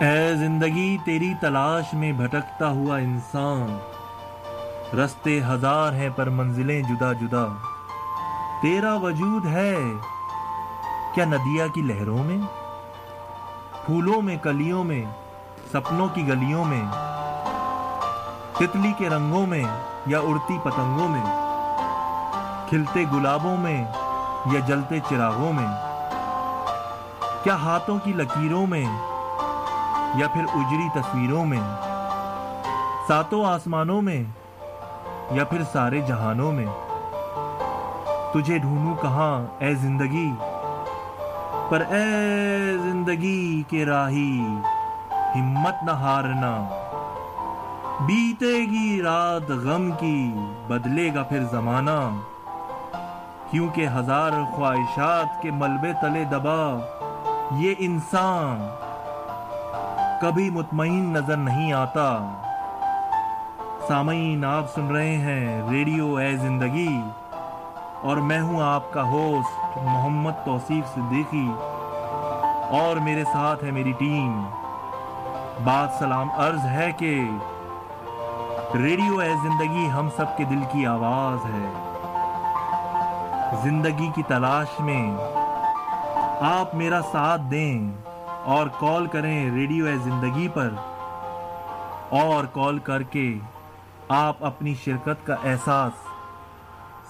اے زندگی تیری تلاش میں بھٹکتا ہوا انسان، رستے ہزار ہیں پر منزلیں جدا جدا۔ تیرا وجود ہے کیا ندیا کی لہروں میں؟ پھولوں میں، کلیوں میں، سپنوں کی گلیوں میں، تتلی کے رنگوں میں یا اڑتی پتنگوں میں، کھلتے گلابوں میں یا جلتے چراغوں میں؟ کیا ہاتھوں کی لکیروں میں یا پھر اجری تصویروں میں، ساتوں آسمانوں میں، یا پھر سارے جہانوں میں۔ تجھے ڈھونڈوں کہاں، اے زندگی؟ پر اے زندگی کے راہی، ہمت نہ ہارنا۔ بیتے گی رات غم کی، بدلے گا پھر زمانہ۔ کیونکہ ہزار خواہشات کے ملبے تلے دبا، یہ انسان کبھی مطمئن نظر نہیں آتا۔ سامعین، آپ سن رہے ہیں ریڈیو اے زندگی اور میں ہوں آپ کا ہوسٹ محمد توصیف صدیقی اور میرے ساتھ ہے میری ٹیم۔ بات سلام عرض ہے کہ ریڈیو اے زندگی ہم سب کے دل کی آواز ہے۔ زندگی کی تلاش میں آپ میرا ساتھ دیں۔ اور کال کریں ریڈیو اے زندگی پر۔ اور کال کر کے آپ اپنی شرکت کا احساس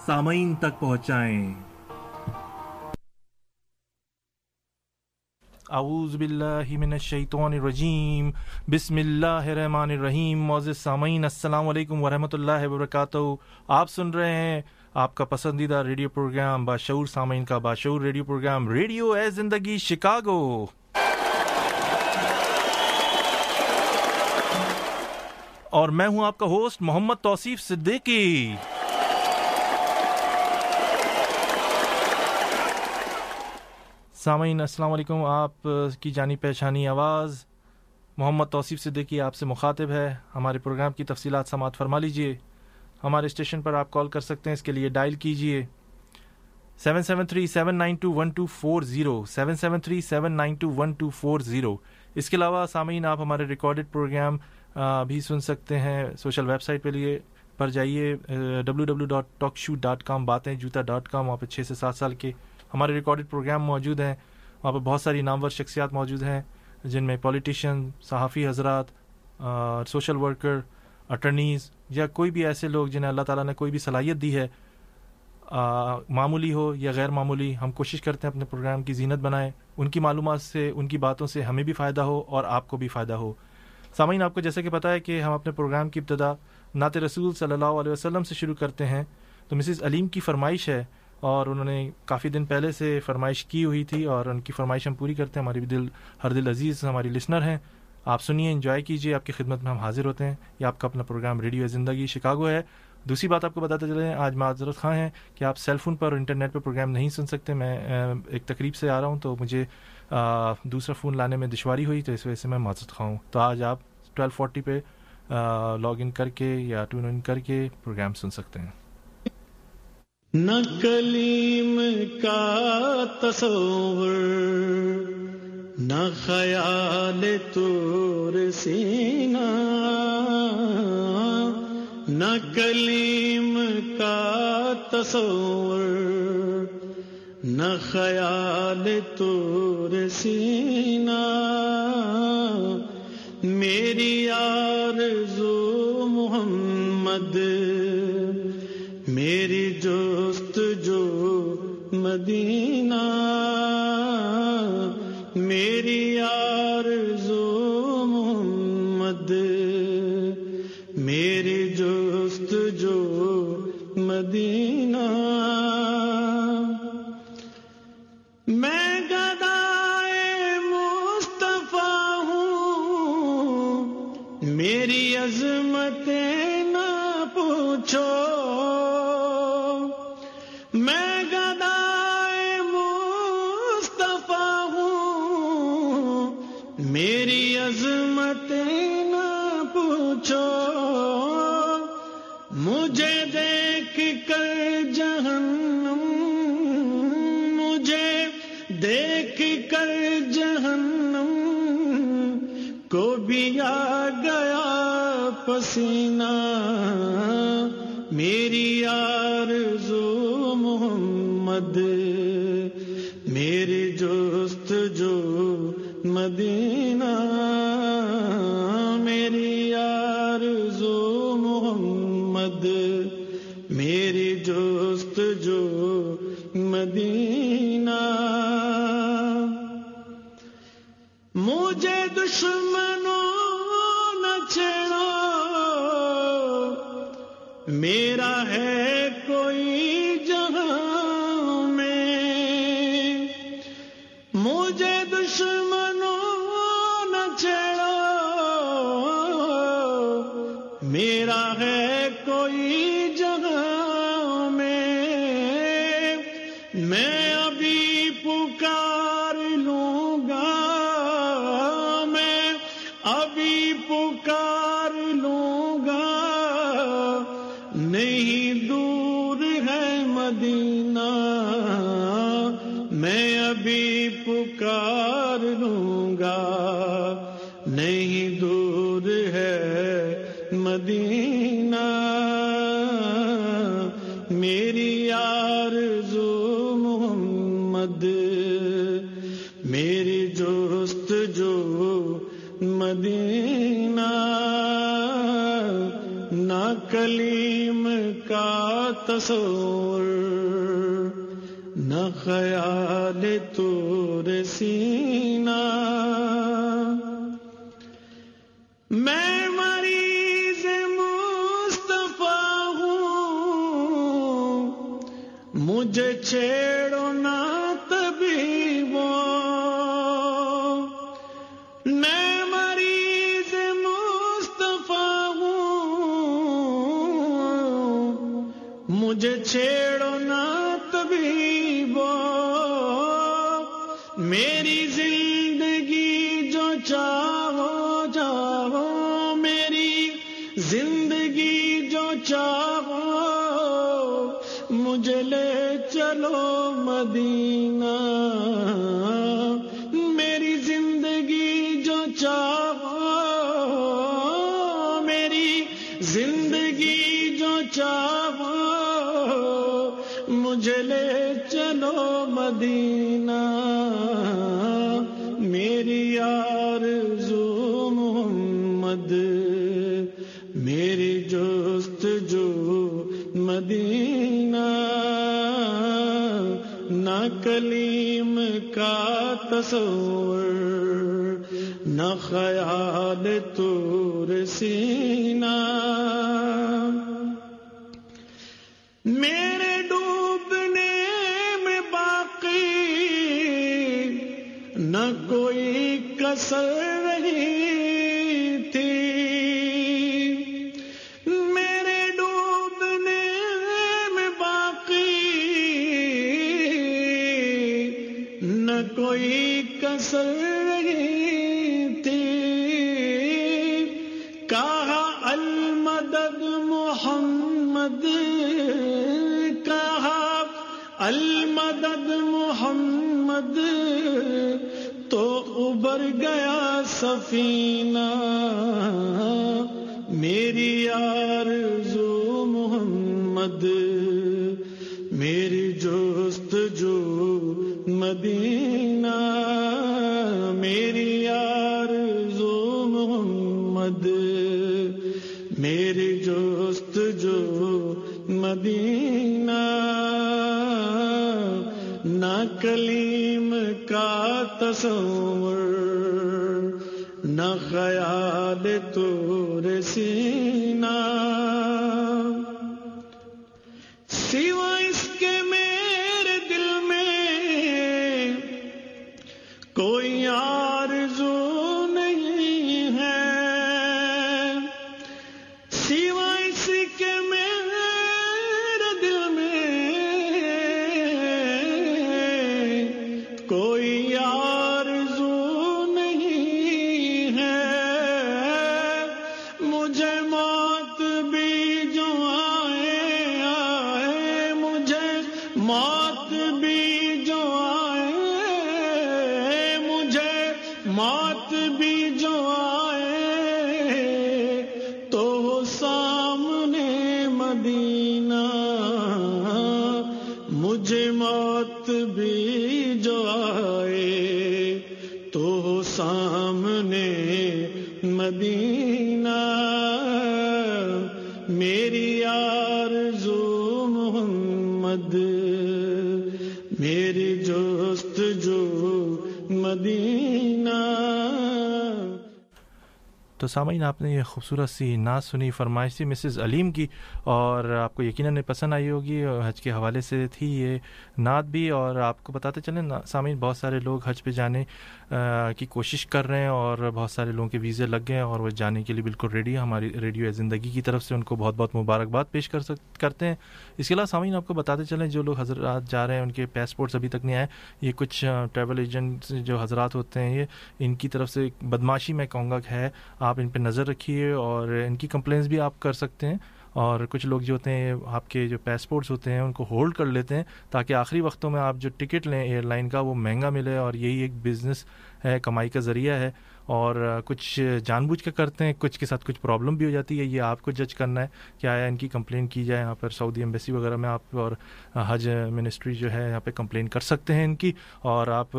سامعین تک پہنچائیں۔ اعوذ باللہ من الشیطان الرجیم۔ بسم اللہ الرحمن الرحیم۔ معزز سامعین، السلام علیکم ورحمۃ اللہ وبرکاتہ۔ آپ سن رہے ہیں آپ کا پسندیدہ ریڈیو پروگرام باشعور سامعین کا باشعور ریڈیو پروگرام ریڈیو اے زندگی شکاگو۔ اور میں ہوں آپ کا ہوسٹ محمد توصیف صدیقی۔ سامعین، السلام علیکم۔ آپ کی جانی پہچانی آواز محمد توصیف صدیقی آپ سے مخاطب ہے۔ ہمارے پروگرام کی تفصیلات سماعت فرما لیجیے ہمارے اسٹیشن پر آپ کال کر سکتے ہیں، اس کے لیے ڈائل کیجیے seven seven three seven nine two one two four zero, seven seven three seven nine two one two four zero. اس کے علاوہ سامعین، آپ ہمارے ریکارڈڈ پروگرام بھی سن سکتے ہیں سوشل ویب سائٹ پہ لیے، پر جائیے W W dot talk show dot com باتیں جوتا ڈاٹ کام وہاں پہ چھ سے سات سال کے ہمارے ریکارڈڈ پروگرام موجود ہیں۔ وہاں پہ بہت ساری نامور شخصیات موجود ہیں، جن میں پولیٹیشین صحافی حضرات سوشل ورکر اٹرنیز یا کوئی بھی ایسے لوگ جنہیں اللہ تعالیٰ نے کوئی بھی صلاحیت دی ہے معمولی ہو یا غیر معمولی، ہم کوشش کرتے ہیں اپنے پروگرام کی زینت بنائیں۔ ان کی معلومات سے، ان کی باتوں سے ہمیں بھی فائدہ ہو اور آپ کو بھی فائدہ ہو۔ سامعین، آپ کو جیسے کہ پتہ ہے کہ ہم اپنے پروگرام کی ابتدا نعت رسول صلی اللہ علیہ وسلم سے شروع کرتے ہیں۔ تو مسز علیم کی فرمائش ہے اور انہوں نے کافی دن پہلے سے فرمائش کی ہوئی تھی اور ان کی فرمائش ہم پوری کرتے ہیں۔ ہماری دل، ہر دل عزیز ہماری لسنر ہیں۔ آپ سنیے، انجوائے کیجیے آپ کی خدمت میں ہم حاضر ہوتے ہیں۔ یہ آپ کا اپنا پروگرام ریڈیو زندگی شکاگو ہے۔ دوسری بات آپ کو بتاتے چلے آج معذرت خواہ ہیں کہ آپ سیل فون پر انٹرنیٹ پہ پروگرام نہیں سن سکتے۔ میں ایک تقریب سے آ رہا ہوں تو مجھے دوسرا فون لانے میں دشواری ہوئی تو اس وجہ سے میں معذرت خواہ ہوں۔ تو آج آپ ٹویلو فورٹی پہ لاگ ان کر کے یا ٹون ان کر کے پروگرام سن سکتے ہیں۔ نہ کلیم کا تصور، نہ خیال تور سینا نہ کلیم کا تصور، نہ خیال تور سینا میری آرزو محمد، میری جوست جو مدینہ۔ میری آرزو دیا گیا پسینہ میری آرزو محمد میرے جوست جو مدینہ تصور نہ خیال تو سینا میں مریض مصطفیٰ ہوں مجھے چھ مجھے چھیڑو نہ تبھی بو میری Rasul. میری جوست جو مدینہ، میری یار زو محمد، میری جوست جو مدینہ، نہ کلیم کا تصور، نہ خیال تو سامعین، آپ نے یہ خوبصورت سی نعت سنی، فرمائش تھی مسز علیم کی اور آپ کو یقیناً پسند آئی ہوگی۔ حج کے حوالے سے تھی یہ نعت بھی اور آپ کو بتاتے چلیں سامعین، بہت سارے لوگ حج پہ جانے کی کوشش کر رہے ہیں اور بہت سارے لوگوں کے ویزے لگ گئے ہیں اور وہ جانے کے لیے بالکل ریڈی ہیں۔ ہماری ریڈیو زندگی کی طرف سے ان کو بہت بہت مبارکباد پیش کر سک، کرتے ہیں۔ اس کے علاوہ سامعین، آپ کو بتاتے چلیں، جو لوگ حضرات جا رہے ہیں، ان کے پاسپورٹس ابھی تک نہیں آئے، یہ کچھ ٹریول ایجنٹ جو حضرات ہوتے ہیں، یہ ان کی طرف سے بدماشی میں کہوں گا کہ ہے۔ آپ ان پہ نظر رکھیے اور ان کی کمپلینس بھی آپ کر سکتے ہیں اور کچھ لوگ جو ہوتے ہیں، آپ کے جو پاسپورٹس ہوتے ہیں، ان کو ہولڈ کر لیتے ہیں تاکہ آخری وقتوں میں آپ جو ٹکٹ لیں ایئر لائن کا، وہ مہنگا ملے اور یہی ایک بزنس ہے، کمائی کا ذریعہ ہے اور کچھ جان بوجھ کے کرتے ہیں، کچھ کے ساتھ کچھ پرابلم بھی ہو جاتی ہے، یہ آپ کو جج کرنا ہے کہ آیا ان کی کمپلین کی جائے، یہاں پر سعودی ایمبیسی وغیرہ میں آپ اور حج منسٹری جو ہے، یہاں پہ کمپلین کر سکتے ہیں ان کی اور آپ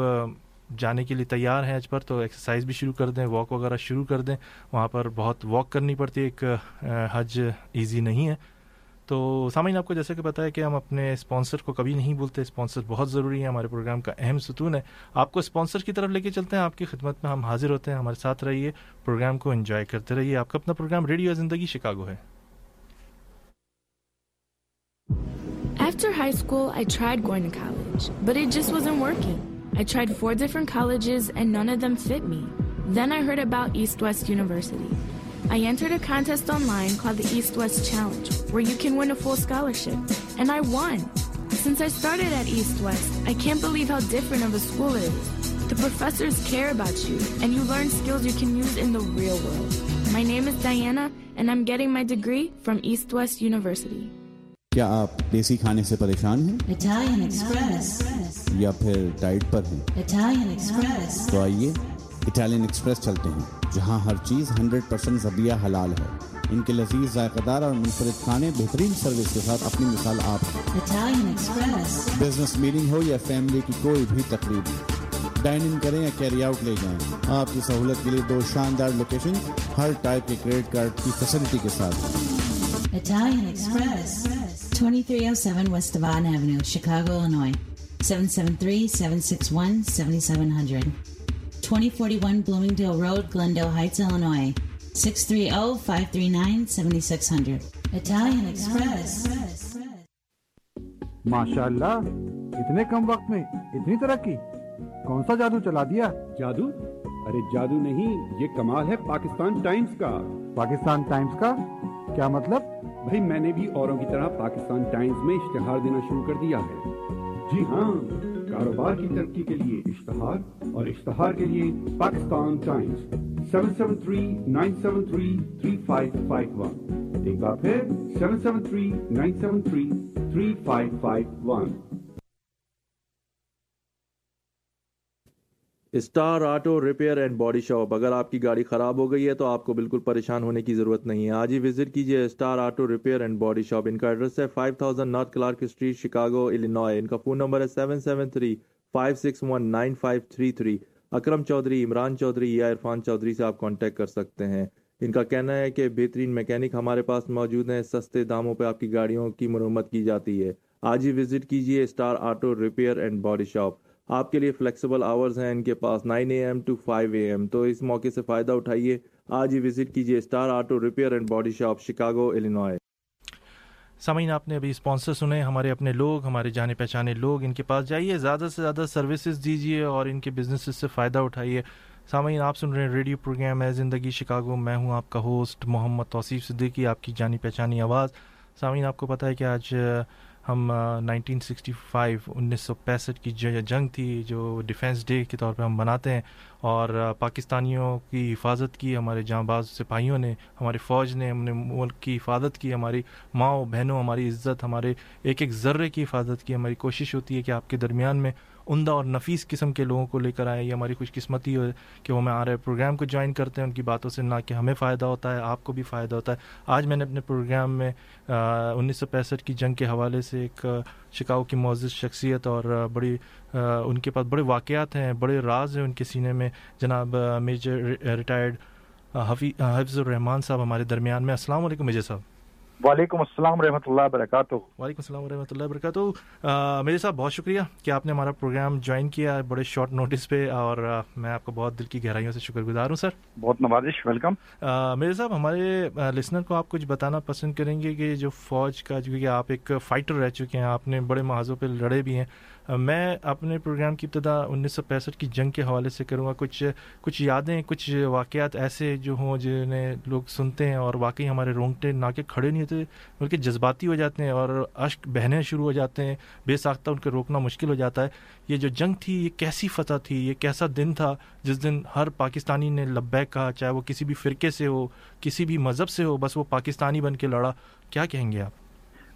جانے کے لیے تیار ہیں حج پر تو ایکسرسائز بھی شروع کر دیں واک وغیرہ شروع کر دیں۔ وہاں پر بہت واک کرنی پڑتی ہے ایک حج ایزی نہیں ہے۔ تو سامعین آپ کو جیسے کہ بتایا کہ ہم اپنے اسپانسر کو کبھی نہیں بولتے اسپانسر بہت ضروری ہے ہمارے پروگرام کا اہم ستون ہے۔ آپ کو اسپانسر کی طرف لے کے چلتے ہیں آپ کی خدمت میں ہم حاضر ہوتے ہیں ہمارے ساتھ رہیے پروگرام کو انجوائے کرتے رہیے۔ آپ کا اپنا پروگرام ریڈیو زندگی شکاگو ہے۔ After high school, I tried going to college, but it just wasn't working. I tried four different colleges and none of them fit me. Then I heard about East West University. I entered a contest online called the East West Challenge, where you can win a full scholarship. And I won. Since I started at East West, I can't believe how different of a school it is. The professors care about you, and you learn skills you can use in the real world. My name is Diana, and I'm getting my degree from East West University. کیا آپ دیسی کھانے سے پریشان ہیں. یا پھر diet پر ہیں. تو آئیے اٹالین ایکسپریس چلتے ہیں جہاں ہر چیز ہنڈریڈ پرسینٹ زبیہ حلال ہے ان کے لذیذ ذائقہ دار اور منفرد کھانے بہترین سروس کے ساتھ اپنی مثال آپ. بزنس میٹنگ ہو یا فیملی کی کوئی بھی تقریب ڈائن ان کریں یا کیری آؤٹ لے جائیں آپ کی سہولت کے لیے دو شاندار لوکیشن ہر ٹائپ کے کریڈٹ کارڈ کی فیسلٹی کے ساتھ. 2307 West Devon Avenue, Chicago, Illinois. 773-761-7700. 2041 Bloomingdale Road, Glendale Heights, Illinois. 630-539-7600. Italian Express. ماشاء اللہ اتنے کم وقت میں اتنی ترقی کون سا جادو چلا دیا جادو ارے جادو نہیں یہ کمال ہے پاکستان ٹائمز کا پاکستان ٹائمز کا کیا مطلب بھائی میں نے بھی اوروں کی طرح پاکستان ٹائمز میں اشتہار دینا شروع کر دیا ہے۔ جی ہاں کاروبار کی ترقی کے لیے اشتہار اور اشتہار کے لیے Pakistan Times. Seven seven three nine seven three three five five one. ایک بار پھر seven seven three nine seven three three five five one. Star auto repair and body shop اگر آپ کی گاڑی خراب ہو گئی ہے تو آپ کو بالکل پریشان ہونے کی ضرورت نہیں ہے۔ آج ہی وزٹ کیجیے star auto repair and body shop ان کا ایڈریس ہے five thousand north Clark street Chicago Illinois ان کا فون نمبر ہے seven seven three five six one nine five three three Akram Chaudhry, Imran Chaudhry, یا عرفان چودھری سے آپ contact کر سکتے ہیں۔ ان کا کہنا ہے کہ بہترین میکینک ہمارے پاس موجود ہیں۔ سستے داموں پہ آپ کی گاڑیوں کی مرمت کی جاتی ہے۔ آج ہی وزٹ کیجیے star auto repair and body shop آپ کے لیے فلیکسیبل آورز ہیں، ان کے پاس nine A M to five A M تو اس موقع سے فائدہ اٹھائیے، آج ہی وزٹ کیجیے star auto repair and body shop Chicago Illinois سامعین، آپ نے ابھی اسپانسر سنے، ہمارے اپنے لوگ، ہمارے جانے پہچانے لوگ، ان کے پاس جائیے، زیادہ سے زیادہ سروسز دیجیے اور ان کے بزنس سے فائدہ اٹھائیے۔ سامعین، آپ سن رہے ہیں ریڈیو پروگرام ہے زندگی شکاگو۔ میں ہوں آپ کا ہوسٹ محمد توصیف صدیقی، آپ کی جانی پہچانی آواز۔ سامعین، آپ کو پتہ ہے کہ آج ہم نائنٹین سکسٹی فائیو، انیس سو پینسٹھ کی جنگ تھی جو ڈیفینس ڈے کے طور پہ ہم مناتے ہیں اور پاکستانیوں کی حفاظت کی، ہمارے جہاں باز سپاہیوں نے ہماری فوج نے، ہم نے ملک کی حفاظت کی، ہماری ماؤں، بہنوں، ہماری عزت، ہمارے ایک ایک ذرے کی حفاظت کی، ہماری کوشش ہوتی ہے کہ آپ کے درمیان میں عمدہ اور نفیس قسم کے لوگوں کو لے کر آئے، یہ ہماری خوش قسمتی ہو کہ وہ ہمیں آ رہے پروگرام کو جوائن کرتے ہیں، ان کی باتوں سے، نہ کہ ہمیں فائدہ ہوتا ہے، آپ کو بھی فائدہ ہوتا ہے۔ آج میں نے اپنے پروگرام میں انیس سو پینسٹھ کی جنگ کے حوالے سے ایک شکاؤ کی معزز شخصیت اور بڑی ان کے پاس بڑے واقعات ہیں، بڑے راز ہیں ان کے سینے میں۔ جناب میجر، ریٹائرڈ حفظ الرحمان صاحب ہمارے درمیان میں۔ السلام علیکم، میجر صاحب۔ وعلیکم السلام رحمۃ اللہ وبرکاتہ۔ وعلیکم السلام ورحمۃ اللہ وبرکاتہ۔ میرے صاحب بہت شکریہ کہ آپ نے ہمارا پروگرام جوائن کیا بڑے شارٹ نوٹس پہ اور میں آپ کو بہت دل کی گہرائیوں سے شکر گزار ہوں سر۔ بہت نوازش ویلکم۔ میرے صاحب ہمارے لسنر کو آپ کچھ بتانا پسند کریں گے کہ جو فوج کا جو کہ آپ ایک فائٹر رہ چکے ہیں آپ نے بڑے محاذوں پہ لڑے بھی ہیں۔ میں اپنے پروگرام کی ابتدا انیس سو پینسٹھ کی جنگ کے حوالے سے کروں گا۔ کچھ کچھ یادیں، کچھ واقعات ایسے جو ہوں جنہیں لوگ سنتے ہیں اور واقعی ہمارے رونگٹے نہ کے کھڑے نہیں ہوتے، بلکہ جذباتی ہو جاتے ہیں اور اشک بہنے شروع ہو جاتے ہیں، بے ساختہ ان کو روکنا مشکل ہو جاتا ہے۔ یہ جو جنگ تھی، یہ کیسی فتح تھی؟ یہ کیسا دن تھا جس دن ہر پاکستانی نے لبیک کہا، چاہے وہ کسی بھی فرقے سے ہو، کسی بھی مذہب سے ہو، بس وہ پاکستانی بن کے لڑا؟ کیا کہیں گے آپ؟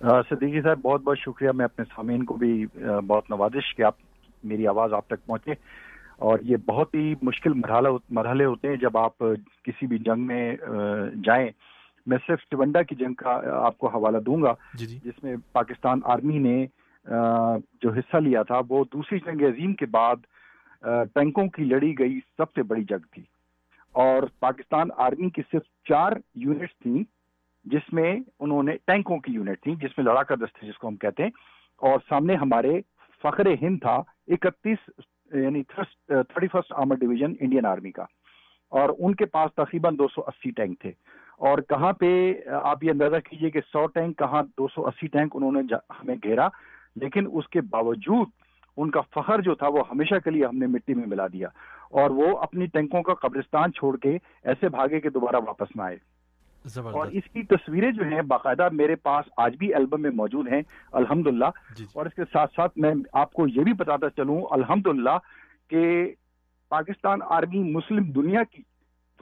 صدیقی صاحب بہت بہت شکریہ میں اپنے سامعین کو بھی بہت نوازش کہ آپ میری آواز آپ تک پہنچے۔ اور یہ بہت ہی مشکل مرحلہ مرحلے ہوتے ہیں جب آپ کسی بھی جنگ میں جائیں۔ میں صرف ٹونڈا کی جنگ کا آپ کو حوالہ دوں گا۔ جی جی۔ جس میں پاکستان آرمی نے جو حصہ لیا تھا وہ دوسری جنگ عظیم کے بعد ٹینکوں کی لڑی گئی سب سے بڑی جنگ تھی۔ اور پاکستان آرمی کی صرف چار یونٹس تھیں جس میں انہوں نے ٹینکوں کی یونٹ تھی جس میں لڑاکا دستے جس کو ہم کہتے ہیں۔ اور سامنے ہمارے فخر ہند تھا، اکتیس یعنی thirty first armour division Indian army کا۔ اور ان کے پاس تقریباً دو سو اسی ٹینک تھے۔ اور کہاں پہ، آپ یہ اندازہ کیجیے کہ سو ٹینک، کہاں دو سو اسی ٹینک انہوں نے ہمیں گھیرا۔ لیکن اس کے باوجود ان کا فخر جو تھا، وہ ہمیشہ کے لیے ہم نے مٹی میں ملا دیا۔ اور وہ اپنی ٹینکوں کا قبرستان چھوڑ کے ایسے بھاگے کہ دوبارہ واپس نہ آئے۔ اور اس کی تصویریں جو ہیں باقاعدہ میرے پاس آج بھی البم میں موجود ہیں الحمد للہ جی، جی۔ اور اس کے ساتھ ساتھ میں آپ کو یہ بھی بتاتا چلوں الحمد للہ کہ پاکستان آرمی مسلم دنیا کی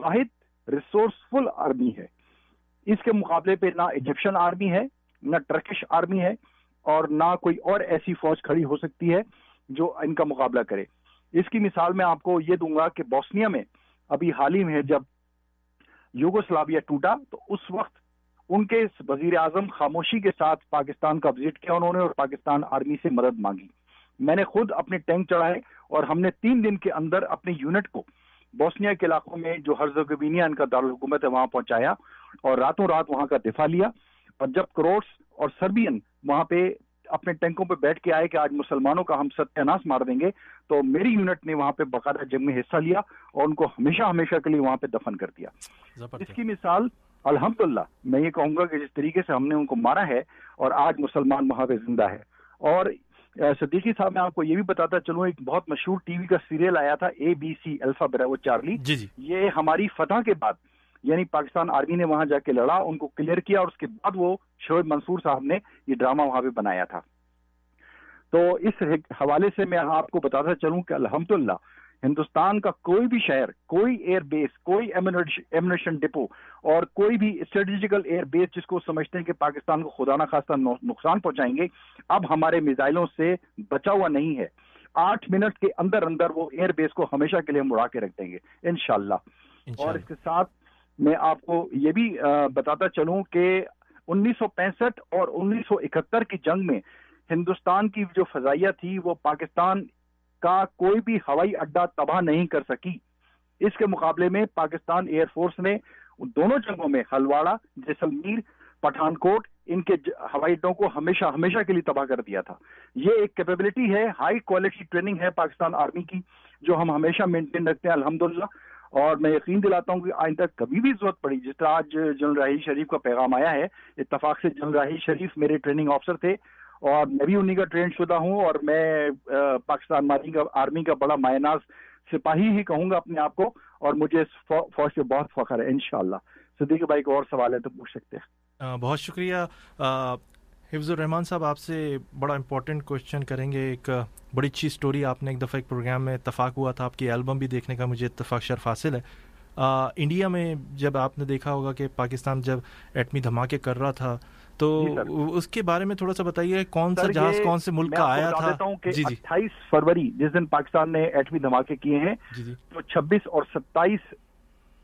واحد ریسورسفل آرمی ہے۔ اس کے مقابلے پہ نہ ایجپشن آرمی ہے نہ ٹرکش آرمی ہے اور نہ کوئی اور ایسی فوج کھڑی ہو سکتی ہے جو ان کا مقابلہ کرے۔ اس کی مثال میں آپ کو یہ دوں گا کہ بوسنیا میں ابھی حال ہی میں جب یوگوسلاویا ٹوٹا تو اس وقت ان کے وزیر اعظم خاموشی کے ساتھ پاکستان کا وزٹ کیا انہوں نے اور پاکستان آرمی سے مدد مانگی۔ میں نے خود اپنے ٹینک چڑھائے اور ہم نے تین دن کے اندر اپنے یونٹ کو بوسنیا کے علاقوں میں جو ہرزگوینیا ان کا دارالحکومت ہے وہاں پہنچایا اور راتوں رات وہاں کا دفاع لیا اور جب کروڑس اور سربین وہاں پہ اپنے ٹینکوں پہ بیٹھ کے آئے کہ آج مسلمانوں کا ہم ستیہ مار دیں گے تو میری یونٹ نے وہاں پہ باقاعدہ جنگ میں حصہ لیا اور ان کو ہمیشہ ہمیشہ کے لیے وہاں پہ دفن کر دیا۔ اس کی مثال الحمدللہ میں یہ کہوں گا کہ جس طریقے سے ہم نے ان کو مارا ہے اور آج مسلمان وہاں پہ زندہ ہے۔ اور صدیقی صاحب میں آپ کو یہ بھی بتاتا چلوں ایک بہت مشہور ٹی وی کا سیریل آیا تھا A B C alpha bravo Charlie. جی جی۔ یہ ہماری فتح کے بعد یعنی پاکستان آرمی نے وہاں جا کے لڑا ان کو کلیئر کیا اور اس کے بعد وہ شعیب منصور صاحب نے یہ ڈرامہ وہاں پہ بنایا تھا۔ تو اس حوالے سے میں آپ کو بتاتا چلوں کہ الحمدللہ ہندوستان کا کوئی بھی شہر کوئی ایئر بیس کوئی ایمونیشن ڈپو اور کوئی بھی اسٹریٹجیکل ایئر بیس جس کو سمجھتے ہیں کہ پاکستان کو خدا نہ خاصہ نقصان پہنچائیں گے اب ہمارے میزائلوں سے بچا ہوا نہیں ہے۔ آٹھ منٹ کے اندر اندر وہ ایئر بیس کو ہمیشہ کے لیے ہم اڑا کے رکھ دیں گے انشاءاللہ۔ اور اس کے ساتھ میں آپ کو یہ بھی بتاتا چلوں کہ انیس سو پینسٹھ اور انیس سو اکہتر کی جنگ میں ہندوستان کی جو فضائیہ تھی وہ پاکستان کا کوئی بھی ہوائی اڈا تباہ نہیں کر سکی۔ اس کے مقابلے میں پاکستان ایئر فورس نے دونوں جنگوں میں ہلواڑا جیسلمیر پٹھان کوٹ ان کے ہوائی اڈوں کو ہمیشہ ہمیشہ کے لیے تباہ کر دیا تھا۔ یہ ایک کیپیبلٹی ہے ہائی کوالٹی ٹریننگ ہے پاکستان آرمی کی، جو ہم ہمیشہ مینٹین رکھتے ہیں۔ الحمدللہ اور میں یقین دلاتا ہوں کہ آئندہ کبھی بھی ضرورت پڑی، جس طرح آج جنرل راہی شریف کا پیغام آیا ہے، اتفاق سے جنرل راہی شریف میرے ٹریننگ آفسر تھے اور میں بھی انہیں کا ٹرین شدہ ہوں اور میں پاکستان کا، آرمی کا بڑا مائناز سپاہی ہی کہوں گا اپنے آپ کو اور مجھے اس فوج پہ بہت فخر ہے، انشاءاللہ۔ صدیق بھائی کو اور سوال ہے تو پوچھ سکتے ہیں۔ بہت شکریہ۔ حفظ الرحمان صاحب آپ سے بڑا امپورٹنٹ کوشچن کریں گے۔ ایک بڑی اچھی اسٹوری آپ نے ایک دفعہ ایک پروگرام میں اتفاق ہوا تھا۔ آپ کی البم بھی دیکھنے کا مجھے اتفاق شرف حاصل ہے۔ انڈیا میں جب آپ نے دیکھا ہوگا کہ پاکستان جب ایٹمی دھماکے کر رہا تھا تو اس کے بارے میں تھوڑا سا بتائیے کون سا جہاز کون سے ملک کا آیا تھا؟ جی جی۔ اٹھائیس فروری جس دن پاکستان نے ایٹمی دھماکے کیے ہیں جی جی۔ تو چھبیس اور ستائیس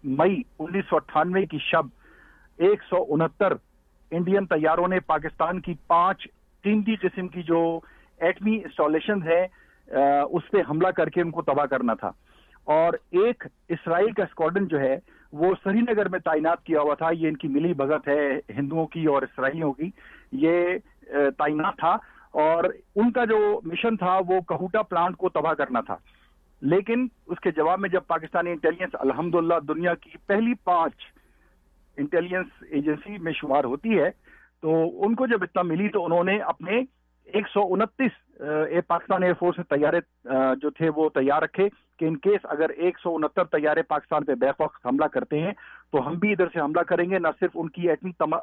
مئی انیس سو اٹھانوے کی شب ایک سو انہتر انڈین طیاروں نے پاکستان کی پانچ قیمتی قسم کی جو ایٹمی انسٹالیشن ہے اس پہ حملہ کر کے ان کو تباہ کرنا تھا۔ اور ایک اسرائیل کا اسکواڈن جو ہے، وہ سری نگر میں تعینات کیا ہوا تھا۔ یہ ان کی ملی بھگت ہے، ہندوؤں کی اور اسرائیلیوں کی۔ یہ تعینات تھا۔ اور ان کا جو مشن تھا، وہ کہوٹا پلانٹ کو تباہ کرنا تھا۔ لیکن اس کے جواب میں جب پاکستانی انٹیلیجنس الحمدللہ دنیا کی پہلی پانچ انٹیلیجنس ایجنسی میں شمار ہوتی ہے، تو ان کو جب اتنا ملی تو انہوں نے اپنے ایک سو انتیس پاکستان ایئر فورس تیارے جو تھے وہ تیار رکھے کہ ان کیس اگر ایک سو انہتر تیارے پاکستان پہ بیک وقت حملہ کرتے ہیں تو ہم بھی ادھر سے حملہ کریں گے، نہ صرف ان کی ایٹمی تما،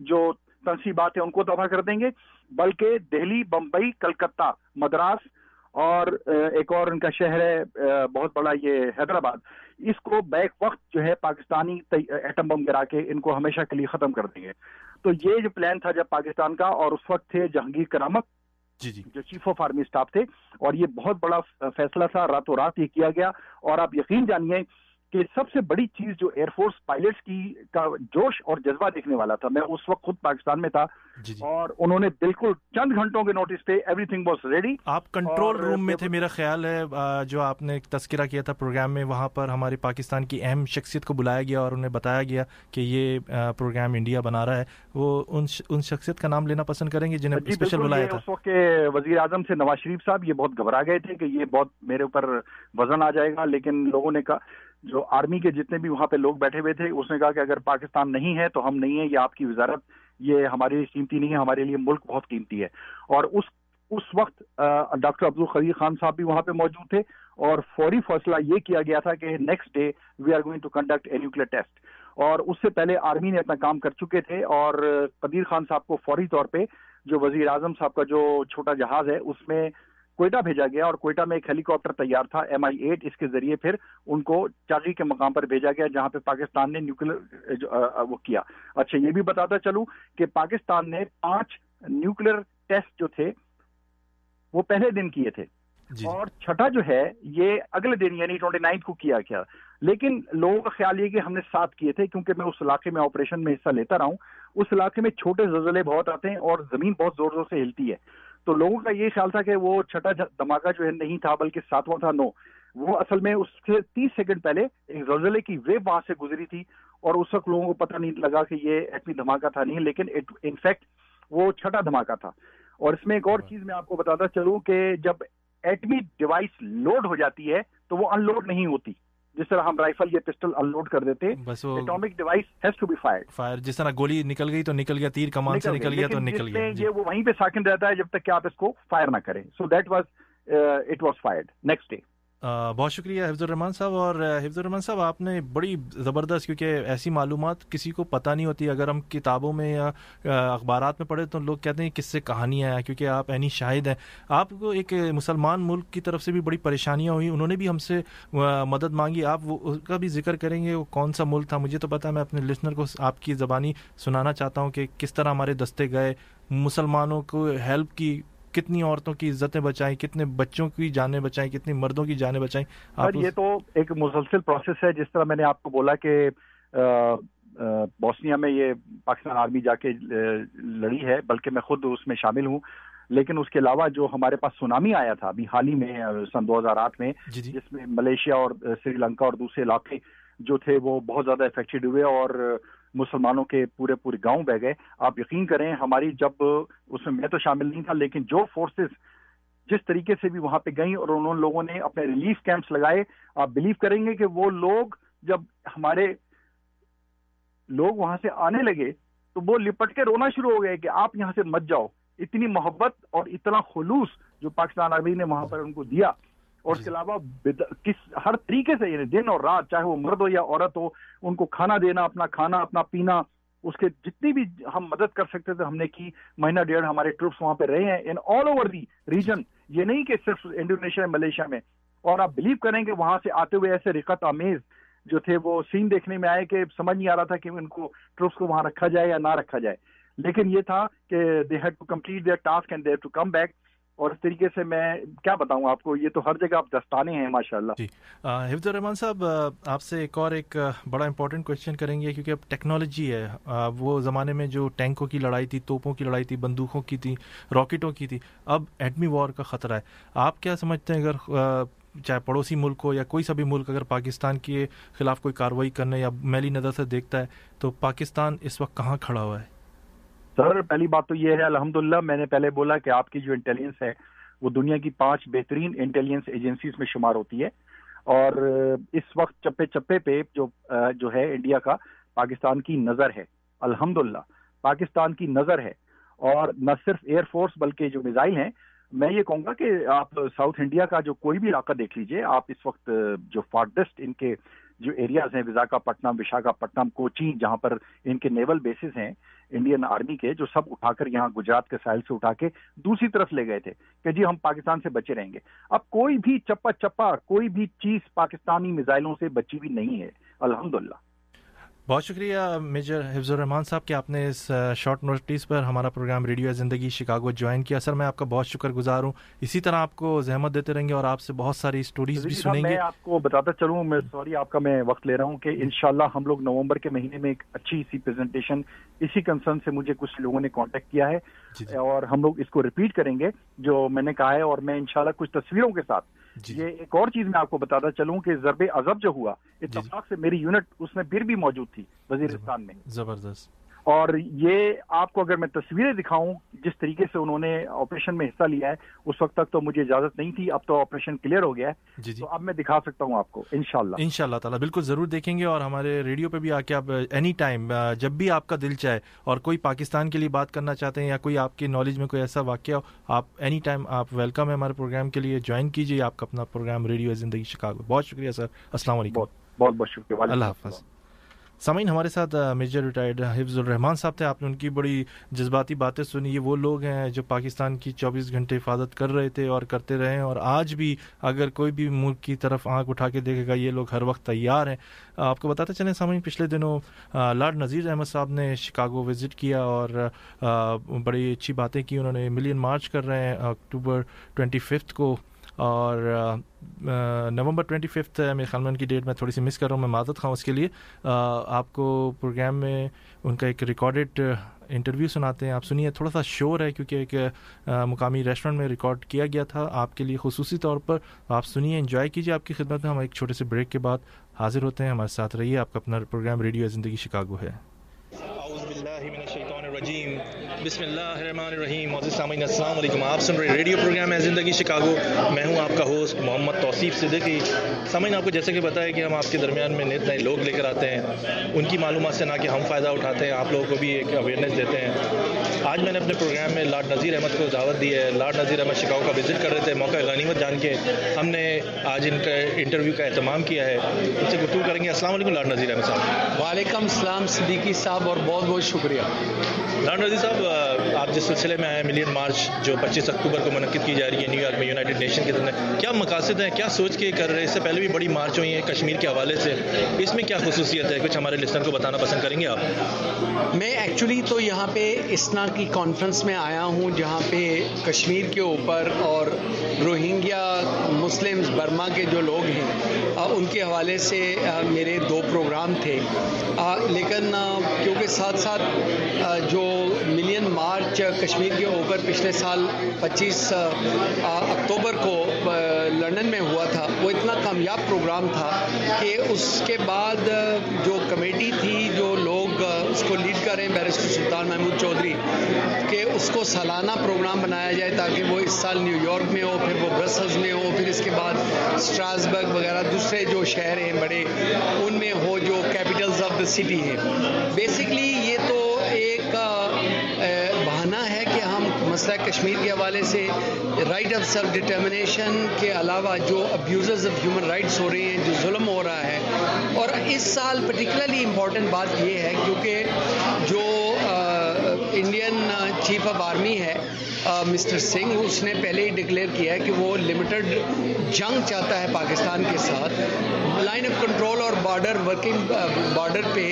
جو تنصیبات ہیں ان کو تباہ کر دیں گے، بلکہ دہلی، بمبئی، کلکتہ، مدراس اور ایک اور ان کا شہر ہے بہت بڑا یہ حیدرآباد۔ اس کو بیک وقت جو ہے پاکستانی ایٹم بم گرا کے ان کو ہمیشہ کے لیے ختم کر دیں گے۔ تو یہ جو پلان تھا جب پاکستان کا اور اس وقت تھے جہانگیر کرامت جی جی۔ جو چیف آف آرمی اسٹاف تھے اور یہ بہت بڑا فیصلہ تھا راتوں رات یہ کیا گیا۔ اور آپ یقین جانیے کہ سب سے بڑی چیز جو ایئر فورس پائلٹس کی کا جوش اور جذبہ دیکھنے والا تھا میں اس وقت خود پاکستان میں تھا۔ جی جی۔ اور انہوں نے بالکل چند گھنٹوں کے نوٹس پہ ایوری تھنگ واز ریڈی آپ کنٹرول روم میں تھے میرا خیال ہے جو آپ نے تذکرہ کیا تھا پروگرام میں وہاں پر ہماری پاکستان کی اہم شخصیت کو بلایا گیا اور انہیں بتایا گیا کہ یہ پروگرام انڈیا بنا رہا ہے۔ وہ ان شخصیت کا نام لینا پسند کریں گے جنہیں اسپیشل جی، بلایا تھا۔ اس وقت کے وزیر اعظم سے نواز شریف صاحب یہ بہت گھبرا گئے تھے کہ یہ بہت میرے اوپر وزن آ جائے گا لیکن لوگوں نے کہا جو آرمی کے جتنے بھی وہاں پہ لوگ بیٹھے ہوئے تھے، اس نے کہا کہ اگر پاکستان نہیں ہے تو ہم نہیں ہیں، یہ آپ کی وزارت، یہ ہمارے لیے قیمتی نہیں ہے، ہمارے لیے ملک بہت قیمتی ہے۔ اور اس اس وقت ڈاکٹر عبد الخیر خان صاحب بھی وہاں پہ موجود تھے۔ اور فوری فیصلہ یہ کیا گیا تھا کہ next day we are going to conduct a nuclear test اور اس سے پہلے آرمی نے اپنا کام کر چکے تھے۔ اور قدیر خان صاحب کو فوری طور پہ جو وزیر اعظم صاحب کا جو چھوٹا جہاز ہے، اس میں کوئٹہ بھیجا گیا اور کوئٹہ میں ایک ہیلی کاپٹر تیار تھا ایم آئی ایٹ اس کے ذریعے پھر ان کو چاغی کے مقام پر بھیجا گیا جہاں پہ پاکستان نے نیوکلر وہ کیا۔ اچھا یہ بھی بتاتا چلوں کہ پاکستان نے پانچ نیوکلر ٹیسٹ جو تھے وہ پہلے دن کیے تھے۔ جی۔ اور چھٹا جو ہے یہ اگلے دن یعنی ٹوئنٹی نائنتھ کو کیا گیا۔ لیکن لوگوں کا خیال یہ کہ ہم نے ساتھ کیے تھے کیونکہ میں اس علاقے میں آپریشن میں حصہ لیتا رہا ہوں۔ اس علاقے میں چھوٹے زلزلے بہت آتے ہیں اور زمین بہت زور زور سے ہلتی ہے۔ تو لوگوں کا یہ خیال تھا کہ وہ چھٹا دھماکہ جو ہے نہیں تھا بلکہ ساتواں تھا نو۔ وہ اصل میں اس سے تیس سیکنڈ پہلے ایک زلزلے کی ویو وہاں سے گزری تھی اور اس وقت لوگوں کو پتہ نہیں لگا کہ یہ ایٹمی دھماکہ تھا نہیں لیکن انفیکٹ وہ چھٹا دھماکہ تھا۔ اور اس میں ایک اور چیز میں آپ کو بتاتا چلوں کہ جب ایٹمی ڈیوائس لوڈ ہو جاتی ہے تو وہ ان لوڈ نہیں ہوتی۔ جس طرح ہم رائفل یا پسٹل ان لوڈ کر دیتے atomic device has to be fire fire جس طرح گولی نکل گئی تو نکل گیا تیر کمان سے نکل گیا تو نکل گیا جی۔ یہ وہ وہیں پہ ساکن رہتا ہے جب تک کہ آپ اس کو فائر نہ کریں۔ So that was it was fired next day بہت شکریہ حفظ الرحمان صاحب، اور حفظ الرحمان صاحب، آپ نے بڑی زبردست، کیونکہ ایسی معلومات کسی کو پتہ نہیں ہوتی، اگر ہم کتابوں میں یا اخبارات میں پڑھے تو لوگ کہتے ہیں کس سے کہانیاں ہیں کیونکہ آپ عینی شاہد ہیں۔ آپ کو ایک مسلمان ملک کی طرف سے بھی بڑی پریشانیاں ہوئیں، انہوں نے بھی ہم سے مدد مانگی، آپ وہ، اس کا بھی ذکر کریں گے، وہ کون سا ملک تھا، مجھے تو پتا میں اپنے لسنر کو آپ کی زبانی سنانا چاہتا ہوں کہ کس طرح ہمارے دستے گئے مسلمانوں کو ہیلپ کی کتنی عورتوں کی عزتیں بچائیں کتنے بچوں کی جانیں بچائیں کتنی مردوں کی جانیں بچائیں سر یہ تو ایک مسلسل پروسیس ہے جس طرح میں نے آپ کو بولا کہ بوسنیا میں یہ پاکستان آرمی جا کے لڑی ہے بلکہ میں خود اس میں شامل ہوں لیکن اس کے علاوہ جو ہمارے پاس سونامی آیا تھا ابھی حال ہی میں سن دو ہزار آٹھ میں جی، جی۔ جس میں ملیشیا اور سری لنکا اور دوسرے علاقے جو تھے وہ بہت زیادہ افیکٹڈ ہوئے اور مسلمانوں کے پورے پورے گاؤں بہ گئے۔ آپ یقین کریں، ہماری جب اس میں میں تو شامل نہیں تھا، لیکن جو فورسز جس طریقے سے بھی وہاں پہ گئیں اور انہوں لوگوں نے اپنے ریلیف کیمپس لگائے، آپ بلیو کریں گے کہ وہ لوگ جب ہمارے لوگ وہاں سے آنے لگے تو وہ لپٹ کے رونا شروع ہو گئے کہ آپ یہاں سے مت جاؤ۔ اتنی محبت اور اتنا خلوص جو پاکستان آرمی نے وہاں پر ان کو دیا۔ اور اس کے علاوہ کس ہر طریقے سے یعنی دن اور رات چاہے وہ مرد ہو یا عورت ہو ان کو کھانا دینا اپنا کھانا اپنا پینا اس کے جتنی بھی ہم مدد کر سکتے تھے ہم نے کی۔ مہینہ ڈیڑھ ہمارے ٹروپس وہاں پہ رہے ہیں ان آل اوور دی ریجن یہ نہیں کہ صرف انڈونیشیا ملیشیا میں۔ اور آپ بلیو کریں کہ وہاں سے آتے ہوئے ایسے رقت آمیز جو تھے وہ سین دیکھنے میں آئے کہ سمجھ نہیں آ رہا تھا کہ ان کو ٹروپس کو وہاں رکھا جائے یا نہ رکھا جائے۔ لیکن یہ تھا کہ they had to complete their task and they to come back اور اس طریقے سے میں کیا بتاؤں آپ کو؟ یہ تو ہر جگہ آپ دستانے ہیں ماشاء اللہ جی حفظ الرحمان صاحب آپ سے ایک اور ایک بڑا امپورٹنٹ کوشچن کریں گے، کیونکہ اب ٹیکنالوجی ہے۔ وہ زمانے میں جو ٹینکوں کی لڑائی تھی، توپوں کی لڑائی تھی، بندوقوں کی تھی، راکٹوں کی تھی، اب ایٹمی وار کا خطرہ ہے۔ آپ کیا سمجھتے ہیں اگر چاہے پڑوسی ملک ہو یا کوئی سا بھی ملک، اگر پاکستان کے خلاف کوئی کاروائی کرنے یا میلی نظر سے دیکھتا ہے، تو پاکستان اس وقت کہاں کھڑا ہوا ہے؟ سر، پہلی بات تو یہ ہے، الحمدللہ میں نے پہلے بولا کہ آپ کی جو انٹیلیجنس ہے، وہ دنیا کی پانچ بہترین انٹیلیجنس ایجنسیز میں شمار ہوتی ہے۔ اور اس وقت چپے چپے پہ جو جو ہے انڈیا کا، پاکستان کی نظر ہے۔ الحمدللہ، پاکستان کی نظر ہے۔ اور نہ صرف ایئر فورس بلکہ جو میزائل ہیں، میں یہ کہوں گا کہ آپ ساؤتھ انڈیا کا جو کوئی بھی علاقہ دیکھ لیجیے، آپ اس وقت جو فارڈسٹ ان کے جو ایریاز ہیں، وزاکا پٹنم وشاکا پٹنم کوچی، جہاں پر ان کے نیول بیسز ہیں انڈین آرمی کے جو سب اٹھا کر یہاں گجرات کے ساحل سے اٹھا کے دوسری طرف لے گئے تھے کہ جی ہم پاکستان سے بچے رہیں گے۔ اب کوئی بھی چپا چپا کوئی بھی چیز پاکستانی میزائلوں سے بچی ہوئی نہیں ہے، الحمدللہ۔ بہت شکریہ میجر حفظ الرحمان صاحب کہ آپ نے اس شارٹ نوٹس پر ہمارا program radio Zindagi Chicago join کیا۔ سر میں آپ کا بہت شکر گزار ہوں۔ اسی طرح آپ کو زحمت دیتے رہیں گے اور آپ سے بہت ساری اسٹوریز بھی سنیں گے۔ میں آپ کو بتاتا چلوں میں سوری آپ کا میں وقت لے رہا ہوں کہ انشاءاللہ ہم لوگ نومبر کے مہینے میں ایک اچھی سی پریزنٹیشن اسی کنسرن سے مجھے کچھ لوگوں نے کانٹیکٹ کیا ہے جی جی۔ اور ہم لوگ اس کو ریپیٹ کریں گے جو میں نے کہا ہے اور میں انشاءاللہ کچھ تصویروں کے ساتھ یہ ایک اور چیز میں آپ کو بتاتا چلوں کہ ضرب ازب جو ہوا اتفاق سے میری یونٹ اس میں پھر بھی موجود تھی وزیرستان میں۔ زبردست۔ اور یہ آپ کو اگر میں تصویریں دکھاؤں جس طریقے سے انہوں نے آپریشن میں حصہ لیا ہے اس وقت تک تو مجھے اجازت نہیں تھی اب تو آپریشن کلیئر ہو گیا ہے۔ جی جی۔ تو اب میں دکھا سکتا ہوں آپ کو انشاءاللہ۔ انشاءاللہ تعالی بالکل ضرور دیکھیں گے اور ہمارے ریڈیو پہ بھی آ کے آپ اینی ٹائم جب بھی آپ کا دل چاہے اور کوئی پاکستان کے لیے بات کرنا چاہتے ہیں یا کوئی آپ کی نالج میں کوئی ایسا واقعہ ہو آپ اینی ٹائم آپ ویلکم ہے ہمارے پروگرام کے لیے جوائن کیجیے آپ کا اپنا پروگرام ریڈیو زندگی شکاگو۔ بہت شکریہ سر۔ السلام علیکم۔ بہت بہت شکریہ۔ اللہ حافظ۔ سامعین، ہمارے ساتھ میجر ریٹائرڈ حفظ الرحمان صاحب تھے۔ آپ نے ان کی بڑی جذباتی باتیں سنی۔ یہ وہ لوگ ہیں جو پاکستان کی چوبیس گھنٹے حفاظت کر رہے تھے اور کرتے رہے ہیں۔ اور آج بھی اگر کوئی بھی ملک کی طرف آنکھ اٹھا کے دیکھے گا، یہ لوگ ہر وقت تیار ہیں۔ آپ کو بتاتے چلیں سامعین، پچھلے دنوں لارڈ نذیر احمد صاحب نے شکاگو وزٹ کیا اور بڑی اچھی باتیں کی۔ انہوں نے ملین مارچ کر رہے ہیں، اکتوبر ٹوینٹی ففتھ کو۔ اور نومبر ٹوئنٹی ففتھ میرے خیال میں ان کی ڈیٹ میں تھوڑی سی مس کر رہا ہوں، میں معذرت خواہوں اس کے لیے۔ آپ کو پروگرام میں ان کا ایک ریکارڈڈ انٹرویو سناتے ہیں۔ آپ سنیے، تھوڑا سا شور ہے کیونکہ ایک مقامی ریسٹورینٹ میں ریکارڈ کیا گیا تھا۔ آپ کے لیے خصوصی طور پر آپ سنیے، انجوائے کیجیے آپ کی خدمت میں۔ ہم ایک چھوٹے سے بریک کے بعد حاضر ہوتے ہیں۔ ہمارے ساتھ رہیے، آپ کا اپنا پروگرام ریڈیو زندگی شکاگو ہے۔ الرجیم۔ بسم اللہ الرحمن الرحیم معزز سامعین، السلام علیکم۔ آپ سن رہے ریڈیو پروگرام ہے زندگی شکاگو۔ میں ہوں آپ کا ہوسٹ محمد توصیف صدیقی۔ سامعین، آپ کو جیسے کہ پتا ہے کہ ہم آپ کے درمیان میں نئے نئے لوگ لے کر آتے ہیں۔ ان کی معلومات سے نہ کہ ہم فائدہ اٹھاتے ہیں۔ آپ لوگوں کو بھی ایک اویئرنیس دیتے ہیں۔ آج میں نے اپنے پروگرام میں لاڈ نذیر احمد کو دعوت دی ہے۔ لاڈ نذیر احمد شکاگو کا وزٹ کر رہے تھے موقع غنیمت جان کے ہم نے آج ان کا انٹرویو کا اہتمام کیا ہے۔ ان سے گفتگو کریں گے۔ السلام علیکم لاڈ نذیر احمد صاحب۔ وعلیکم السلام صدیقی صاحب اور بہت بہت شکریہ۔ لاڈ نذیر صاحب آپ جس سلسلے میں آئے ملین مارچ جو پچیس اکتوبر کو منعقد کی جا رہی ہے نیو یارک میں یونائٹڈ نیشن کے اندر کیا مقاصد ہیں؟ کیا سوچ کے کر رہے؟ ہیں اس سے پہلے بھی بڑی مارچ ہوئی ہیں کشمیر کے حوالے سے۔ اس میں کیا خصوصیت ہے؟ کچھ ہمارے لسنر کو بتانا پسند کریں گے آپ؟ میں ایکچولی تو یہاں پہ اسنا کی کانفرنس میں آیا ہوں جہاں پہ کشمیر کے اوپر اور روہنگیا مسلمز برما کے جو لوگ ہیں ان کے حوالے سے میرے دو پروگرام تھے۔ لیکن کیونکہ ساتھ ساتھ جو ملین مارچ کشمیر کے اوپر پچھلے سال پچیس اکتوبر کو لندن میں ہوا تھا، وہ اتنا کامیاب پروگرام تھا کہ اس کے بعد جو کمیٹی تھی، جو لوگ اس کو لیڈ کر رہے ہیں، بیرسٹر سلطان محمود چودھری کہ اس کو سالانہ پروگرام بنایا جائے تاکہ وہ اس سال نیو یارک میں ہو، پھر وہ برسلز میں ہو، پھر اس کے بعد اسٹراسبرگ وغیرہ، دوسرے جو شہر ہیں بڑے، ان میں ہو جو کیپٹلز آف دا سٹی ہیں۔ بیسکلی یہ تو ایک بہانہ ہے کہ ہم مسئلہ کشمیر کے حوالے سے رائٹ آف سیلف ڈٹرمنیشن کے علاوہ جو ابیوزز آف ہیومن رائٹس ہو رہے ہیں، جو ظلم ہو رہا ہے۔ اور اس سال پرٹیکولرلی امپورٹنٹ بات یہ ہے کیونکہ جو انڈین چیف آف آرمی ہے مسٹر سنگھ اس نے پہلے ہی ڈکلیئر کیا ہے کہ وہ لمیٹڈ جنگ چاہتا ہے پاکستان کے ساتھ لائن آف کنٹرول اور بارڈر ورکنگ بارڈر پہ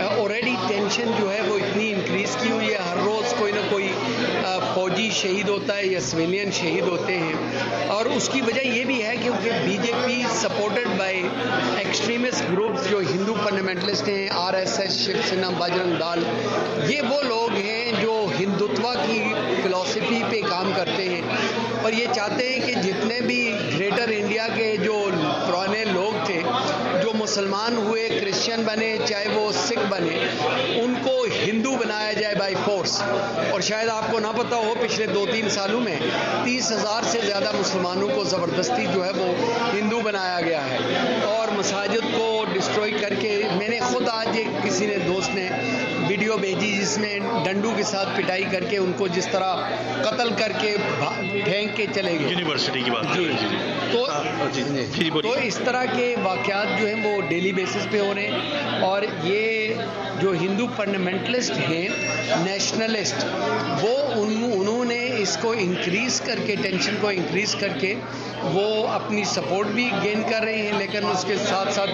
آلریڈی ٹینشن جو ہے وہ اتنی انکریز کی ہوئی ہے ہر روز کوئی نہ کوئی فوجی شہید ہوتا ہے یا سویلین شہید ہوتے ہیں اور اس کی وجہ یہ بھی ہے کیونکہ B J P supported by extremist groups جو ہندو فنڈامنٹلسٹ ہیں R S S Shiv Sena Bajrang Dal یہ وہ لوگ ہندوتوا کی فلاسفی پہ کام کرتے ہیں اور یہ چاہتے ہیں کہ جتنے بھی گریٹر انڈیا کے جو پرانے لوگ تھے، جو مسلمان ہوئے کرسچن بنے، چاہے وہ سکھ بنے، ان کو ہندو بنایا جائے بائی فورس اور شاید آپ کو نہ پتا ہو، پچھلے دو تین سالوں میں تیس ہزار سے زیادہ مسلمانوں کو زبردستی جو ہے وہ ہندو بنایا گیا ہے اور مساجد ویڈیو بھیجی جس میں ڈنڈو کے ساتھ پٹائی کر کے ان کو جس طرح قتل کر کے پھینک کے چلے گئے۔ یونیورسٹی کی بات جی تو تو اس طرح کے واقعات جو ہیں وہ ڈیلی بیسس پہ ہو رہے ہیں اور یہ جو ہندو فنڈامنٹلسٹ ہیں نیشنلسٹ وہ انہوں نے اس کو انکریز کر کے ٹینشن کو انکریز کر کے وہ اپنی سپورٹ بھی گین کر رہے ہیں، لیکن اس کے ساتھ ساتھ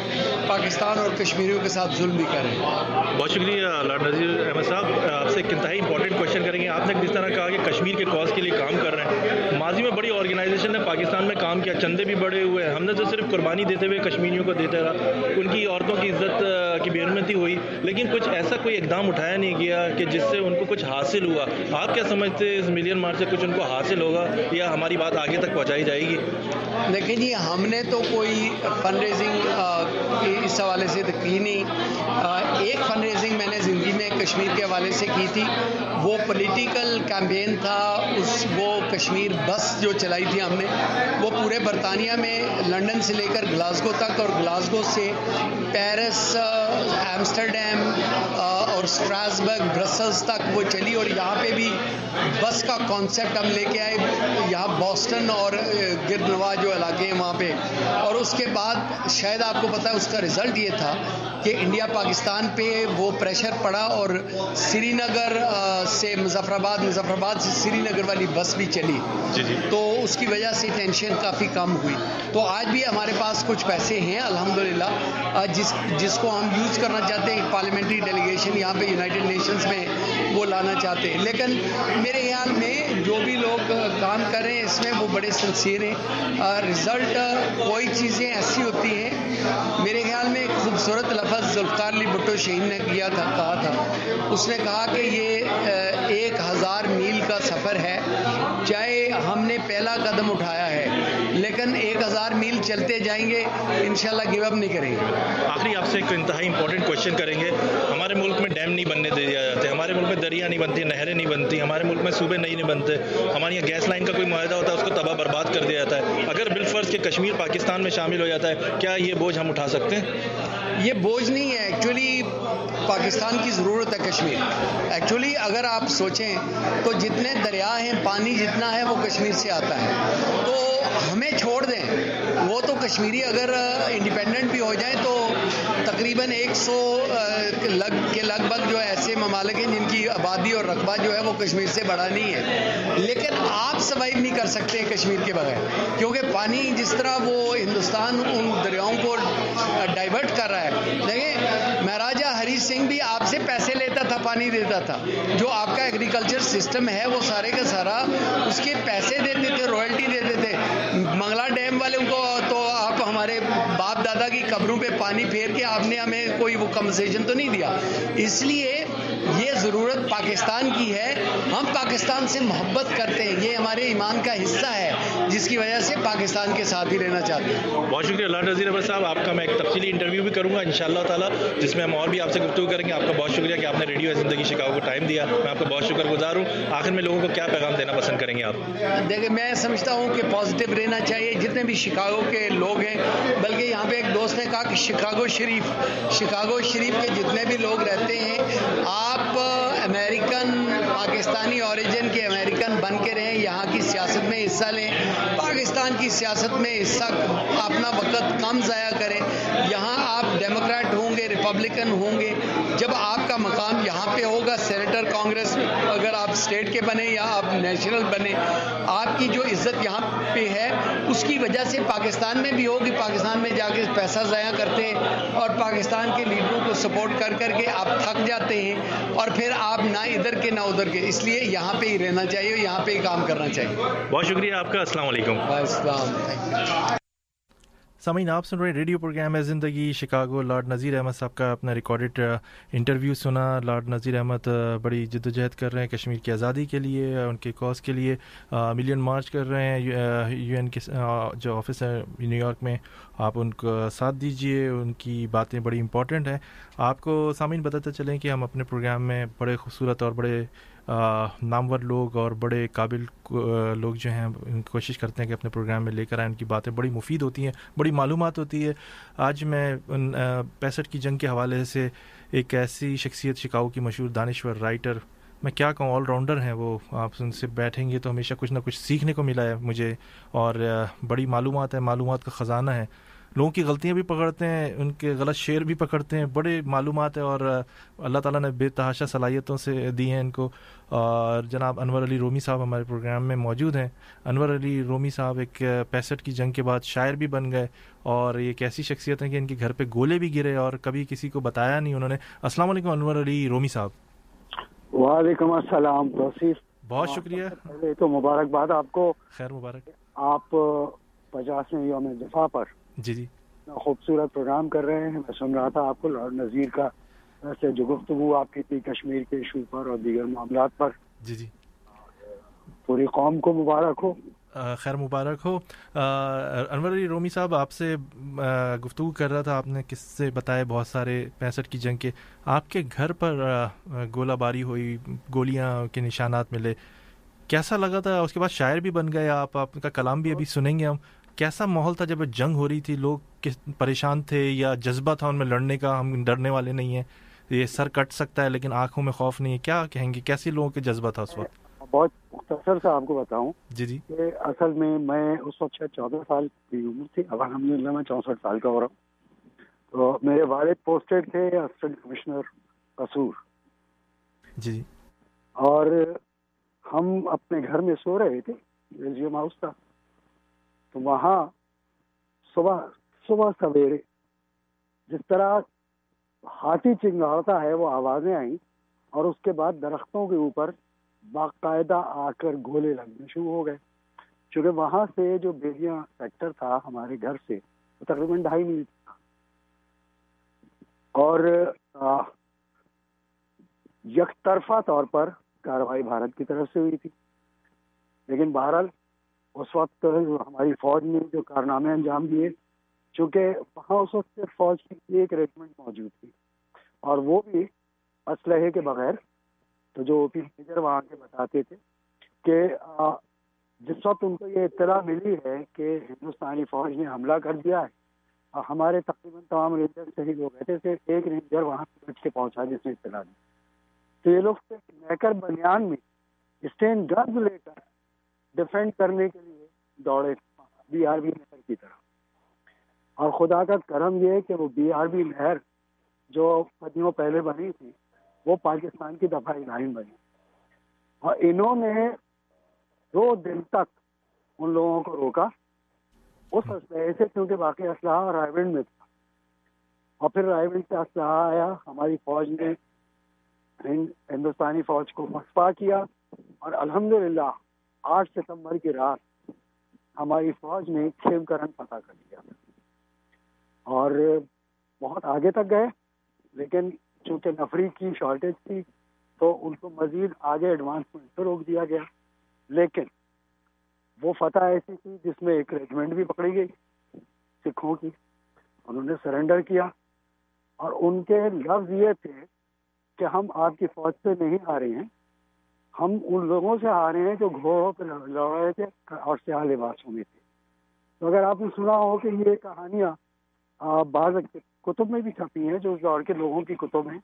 پاکستان اور کشمیریوں کے ساتھ ظلم بھی کر رہے ہیں۔ بہت شکریہ لارڈ نذیر احمد صاحب، آپ سے ایک انتہائی امپورٹنٹ کوشچن کریں گے۔ آپ نے جس طرح کہا کہ کشمیر کے کاز کے لیے کام کر رہے ہیں۔ ماضی میں بڑی آرگنائزیشن نے پاکستان میں کام کیا، چندے بھی بڑے ہوئے ہم نے تو صرف قربانی دیتے ہوئے کشمیریوں کو دیتے رہا۔ ان کی عورتوں کی عزت کی بےحرمتی ہوئی۔ لیکن کچھ ایسا کوئی اقدام اٹھایا نہیں گیا کہ جس سے ان کو کچھ حاصل ہوا۔ آپ کیا سمجھتے اس ملین مارچ سے کچھ ان کو حاصل ہوگا یا ہماری بات آگے تک پہنچائی جائے گی؟ دیکھیں جی ہم نے تو کوئی فنڈ ریزنگ اس حوالے سے تو کی نہیں۔ ایک فنڈ ریزنگ میں نے کشمیر کے حوالے سے کی تھی۔ وہ پولیٹیکل کیمپین تھا، اس وہ کشمیر بس جو چلائی تھی ہم نے، وہ پورے برطانیہ میں لنڈن سے لے کر گلاسگو تک اور گلاسگو سے پیرس ایمسٹرڈیم اور اسٹراسبرگ برسلس تک وہ چلی اور یہاں پہ بھی بس کا کانسیپٹ ہم لے کے آئے۔ یہاں بوسٹن اور گرد نواز جو علاقے ہیں وہاں پہ۔ اور اس کے بعد شاید آپ کو پتا ہے اس کا رزلٹ یہ تھا کہ انڈیا پاکستان پہ وہ پریشر پڑا اور سری نگر سے مظفر آباد مظفر آباد سے سری نگر والی بس بھی چلی۔ جی جی۔ تو اس کی وجہ سے ٹینشن کافی کم ہوئی۔ تو آج بھی ہمارے پاس کچھ پیسے ہیں الحمدللہ۔ جس جس کو ہم یوز کرنا چاہتے ہیں پارلیمنٹری ڈیلیگیشن یہاں پہ یونائٹڈ نیشنز میں وہ لانا چاہتے ہیں۔ لیکن میرے خیال میں جو بھی لوگ کام کر رہے ہیں اس میں وہ بڑے سنسیئر ہیں۔ رزلٹ کوئی چیزیں ایسی ہوتی ہیں۔ میرے خیال میں ایک خوبصورت لفظ ذوالفقار علی بھٹو شہین نے کیا تھا، کہا تھا۔ اس نے کہا کہ یہ ایک ہزار میل کا سفر ہے۔ چاہے ہم نے پہلا قدم اٹھایا ہے لیکن ایک ہزار میل چلتے جائیں گے انشاءاللہ گیو اپ نہیں کریں گے۔ آخری آپ سے ایک انتہائی امپورٹنٹ کوشچن کریں گے۔ ہمارے ملک میں ڈیم نہیں بننے دیا جاتے ہمارے ملک میں دریا نہیں بنتی نہریں نہیں بنتی ہمارے ملک میں صوبے نہیں بنتے ہمارے یہاں گیس لائن کا کوئی معاہدہ ہوتا ہے اس کو تباہ برباد کر دیا جاتا ہے۔ اگر بالفرض کے کشمیر پاکستان میں شامل ہو جاتا ہے کیا یہ بوجھ ہم اٹھا سکتے ہیں؟ یہ بوجھ نہیں ہے ایکچولی پاکستان کی ضرورت ہے کشمیر۔ ایکچولی اگر آپ سوچیں تو جتنے دریا ہیں پانی جتنا ہے وہ کشمیر سے آتا ہے۔ تو ہمیں چھوڑ دیں۔ وہ تو کشمیری اگر انڈیپینڈنٹ بھی ہو جائیں تو تقریباً ایک سو لگ، کے لگ بھگ جو ایسے ممالک ہیں جن کی آبادی اور رقبہ جو ہے وہ کشمیر سے بڑا نہیں ہے۔ لیکن آپ سروائیو نہیں کر سکتے کشمیر کے بغیر۔ کیونکہ پانی جس طرح وہ ہندوستان ان دریاؤں کو ڈائیورٹ کر رہا ہے۔ دیکھیں مہاراجا ہری سنگھ بھی آپ نہیں دیتا تھا۔ جو آپ کا ایگریکلچر سسٹم ہے، وہ سارے کا سارا اس کے پیسے دیتے تھے رائلٹی دیتے۔ تھے منگلا ڈیم والے کو تو آپ ہمارے باپ دادا کی قبروں پہ پانی پھیر کے آپ نے ہمیں کوئی وہ کمپنسیشن تو نہیں دیا۔ اس لیے یہ ضرورت پاکستان کی ہے۔ ہم پاکستان سے محبت کرتے ہیں۔ یہ ہمارے ایمان کا حصہ ہے جس کی وجہ سے پاکستان کے ساتھ ہی رہنا چاہتے ہیں۔ بہت شکریہ اللہ نظیر احمد صاحب۔ آپ کا میں ایک تفصیلی انٹرویو بھی کروں گا ان شاء اللہ تعالیٰ جس میں ہم اور بھی آپ سے گفتگو کریں گے۔ آپ کا بہت شکریہ کہ آپ نے ریڈیو زندگی شکاگو کو ٹائم دیا۔ میں آپ کا بہت شکر گزار ہوں۔ آخر میں لوگوں کو کیا پیغام دینا پسند کریں گے آپ؟ دیکھیں میں سمجھتا ہوں کہ پازیٹیو رہنا چاہیے۔ جتنے بھی شکاگو کے لوگ ہیں بلکہ یہاں پہ ایک دوست نے کہا کہ شکاگو شریف شکاگو شریف کے جتنے بھی لوگ رہتے ہیں آپ امریکن پاکستانی اوریجن کے امریکن بن کے رہیں، یہاں کی سیاست میں حصہ لیں۔ پاکستان کی سیاست میں حصہ اپنا وقت کم ضائع کریں یہاں آپ ڈیموکریٹ ہوں گے ریپبلکن ہوں گے۔ جب آپ کا مقام یہاں پہ ہوگا سینیٹر کانگریس اگر آپ اسٹیٹ کے بنے یا آپ نیشنل بنے آپ کی جو عزت یہاں پہ ہے اس کی وجہ سے پاکستان میں بھی ہوگی۔ پاکستان میں جا کے پیسہ ضائع کرتے ہیں اور پاکستان کے لیڈروں کو سپورٹ کر کر کے آپ تھک جاتے ہیں۔ اور پھر آپ نہ ادھر کے نہ ادھر کے اس لیے یہاں پہ ہی رہنا چاہیے یہاں پہ ہی کام کرنا چاہیے۔ بہت شکریہ آپ کا۔ السلام علیکم۔ السلام۔ سامعین، آپ سن رہے ریڈیو پروگرام ہے زندگی شکاگو۔ لارڈ نذیر احمد صاحب کا اپنا ریکارڈڈ انٹرویو سنا۔ لارڈ نذیر احمد بڑی جد و جہد کر رہے ہیں کشمیر کی آزادی کے لیے ان کے کاز کے لیے۔ ملین مارچ کر رہے ہیں، یو این کے جو آفس ہے نیو یارک میں، آپ ان کو ساتھ دیجیے ان کی باتیں بڑی امپورٹنٹ ہیں۔ آپ کو سامعین بتاتے چلیں کہ ہم اپنے پروگرام میں بڑے خوبصورت اور بڑے نامور لوگ اور بڑے قابل لوگ جو ہیں کوشش کرتے ہیں کہ اپنے پروگرام میں لے کر آئیں۔ ان کی باتیں بڑی مفید ہوتی ہیں، بڑی معلومات ہوتی ہے۔ آج میں ان پینسٹھ کی جنگ کے حوالے سے ایک ایسی شخصیت، شکاؤ کی مشہور دانشور، رائٹر، میں کیا کہوں آل راؤنڈر ہیں وہ۔ آپ ان سے بیٹھیں گے تو ہمیشہ کچھ نہ کچھ سیکھنے کو ملا ہے مجھے اور بڑی معلومات ہے معلومات کا خزانہ ہے۔ لوگوں کی غلطیاں بھی پکڑتے ہیں ان کے غلط شعر بھی پکڑتے ہیں بڑے معلومات ہے اور اللہ تعالیٰ نے بے تحاشا صلاحیتوں سے دی ہیں ان کو۔ اور جناب انور علی رومی صاحب ہمارے پروگرام میں موجود ہیں۔ انور علی رومی صاحب ایک پینسٹھ کی جنگ کے بعد شاعر بھی بن گئے اور یہ ایک ایسی شخصیت ہیں کہ ان کے گھر پہ گولے بھی گرے اور کبھی کسی کو بتایا نہیں انہوں نے۔ السلام علیکم انور علی رومی صاحب۔ وعلیکم السلام توصیف۔ بہت شکریہ۔ پہلے تو مبارکباد آپ کو۔ خیر مبارک۔ آپ پچاسویں یوم دفاع پر جی جی۔ خوبصورت پروگرام کر رہے ہیں۔ میں سن رہا تھا آپ کو لارڈ نذیر کا ویسے جو گفتگو آپ کی تھی کشمیر کے ایشو پر اور دیگر معاملات پر۔ جی جی۔ پوری قوم کو مبارک ہو۔ خیر مبارک ہو۔ انور علی رومی صاحب آپ سے گفتگو کر رہا تھا۔ آپ نے کس سے بتائے؟ بہت سارے پینسٹھ کی جنگ کے۔ آپ کے گھر پر گولہ باری ہوئی گولیاں کے نشانات ملے۔ کیسا لگا تھا؟ اس کے بعد شاعر بھی بن گئے آپ۔ آپ کا کلام بھی ابھی سنیں گے ہم۔ کیسا ماحول تھا جب جنگ ہو رہی تھی؟ لوگ پریشان تھے یا جذبہ تھا ان میں لڑنے کا؟ ہم ڈرنے والے نہیں ہیں۔ یہ سر کٹ سکتا ہے لیکن آنکھوں میں خوف نہیں ہے۔ کیا کہیں گے؟ کیسے لوگوں کے جذبہ تھا اس وقت؟ بہت مختصر سے آپ کو بتاؤں۔ جی جی۔ کہ اصل میں میں اس وقت شاید چودہ سال کی عمر تھی۔ اب الحمد للہ میں چونسٹھ سال کا ہو رہا ہوں۔ تو میرے والد پوسٹڈ تھے اسسٹنٹ کمشنر قصور۔ جی اور ہم اپنے گھر میں سو رہے تھے۔ ریزیوم ہاؤس تھا۔ تو وہاں صبح صبح سویرے جس طرح ہاتھی چنگاڑتا ہے، وہ آوازیں آئیں اور اس کے بعد درختوں کے اوپر باقاعدہ آ کر گولے لگنے شروع ہو گئے۔ چونکہ وہاں سے جو بیلیاں سیکٹر تھا ہمارے گھر سے، وہ تقریباً ڈھائی میل تھا۔ اور یک طرفہ طور پر کاروائی بھارت کی طرف سے ہوئی تھی۔ لیکن بہرحال اس وقت ہماری فوج نے جو کارنامے انجام دیے، چونکہ وہاں اس وقت صرف فوج کی ایک ریجمنٹ موجود تھی، اور وہ بھی اسلحے کے بغیر۔ تو جو او پی میجر وہاں کے بتاتے تھے کہ جس وقت ان کو یہ اطلاع ملی ہے کہ ہندوستانی فوج نے حملہ کر دیا ہے، اور ہمارے تقریباً تمام رینجر شہید ہو گئے تھے، صرف ایک رینجر وہاں سے بچ کے پہنچا جس نے اطلاع دی۔ تو یہ لوگ نیکر بنیان میں اسٹینڈ گرد لے کر ڈیفینڈ کرنے کے لیے دوڑے بی آر بی نہر کی طرف۔ اور خدا کا کرم یہ کہ وہ بی آر بی نہر جو صدیوں پہلے بنی تھی، وہ پاکستان کی دفاعی لائن بنی۔ اور انہوں نے دو دن تک ان لوگوں کو روکا، اس اسلحے سے کیونکہ باقی اسلحہ رائے میں تھا۔ اور پھر رائے سے اسلحہ آیا، ہماری فوج نے ہندوستانی فوج کو مصفا کیا اور الحمدللہ آٹھ ستمبر کی رات ہماری فوج نے کھیم کرن فتح کر لیا اور بہت آگے تک گئے، لیکن چونکہ نفری کی شارٹیج تھی تو ان کو مزید آگے ایڈوانسمنٹ پہ روک دیا گیا۔ لیکن وہ فتح ایسی تھی جس میں ایک ریجمنٹ بھی پکڑی گئی، سکھوں کی۔ انہوں نے سرنڈر کیا۔ اور ان کے لفظ یہ تھے کہ ہم آپ کی فوج سے نہیں آ رہے ہیں ہم ان لوگوں سے آ رہے ہیں جو گھوڑوں پہ لڑ رہے تھے اور سیاہ لباسوں میں تھے۔ تو اگر آپ نے سنا ہو کہ یہ کہانیاں بعض کتب میں بھی چھپی ہیں، جو اس دور کے لوگوں کی کتب ہیں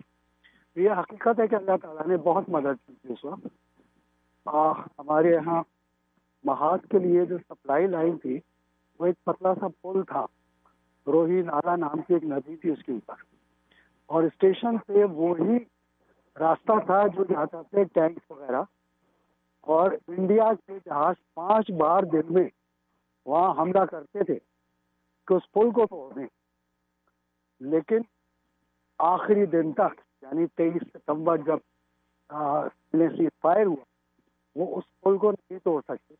یہ حقیقت ہے کہ اللہ تعالیٰ نے بہت مدد کی تھی اس وقت۔ ہمارے یہاں محاذ کے لیے جو سپلائی لائن تھی، وہ ایک پتلا سا پل تھا۔ روہی نالا نام کی ایک ندی تھی اس کے اوپر۔ اور اسٹیشن سے وہی راستہ تھا جو جاتا تھے ٹینکس وغیرہ اور انڈیا کے جہاز پانچ بار دن میں وہاں حملہ کرتے تھے کہ اس پل کو توڑ دیں لیکن آخری دن تک یعنی تیئیس ستمبر جب سیز فائر ہوا، وہ اس پل کو نہیں توڑ سکتے۔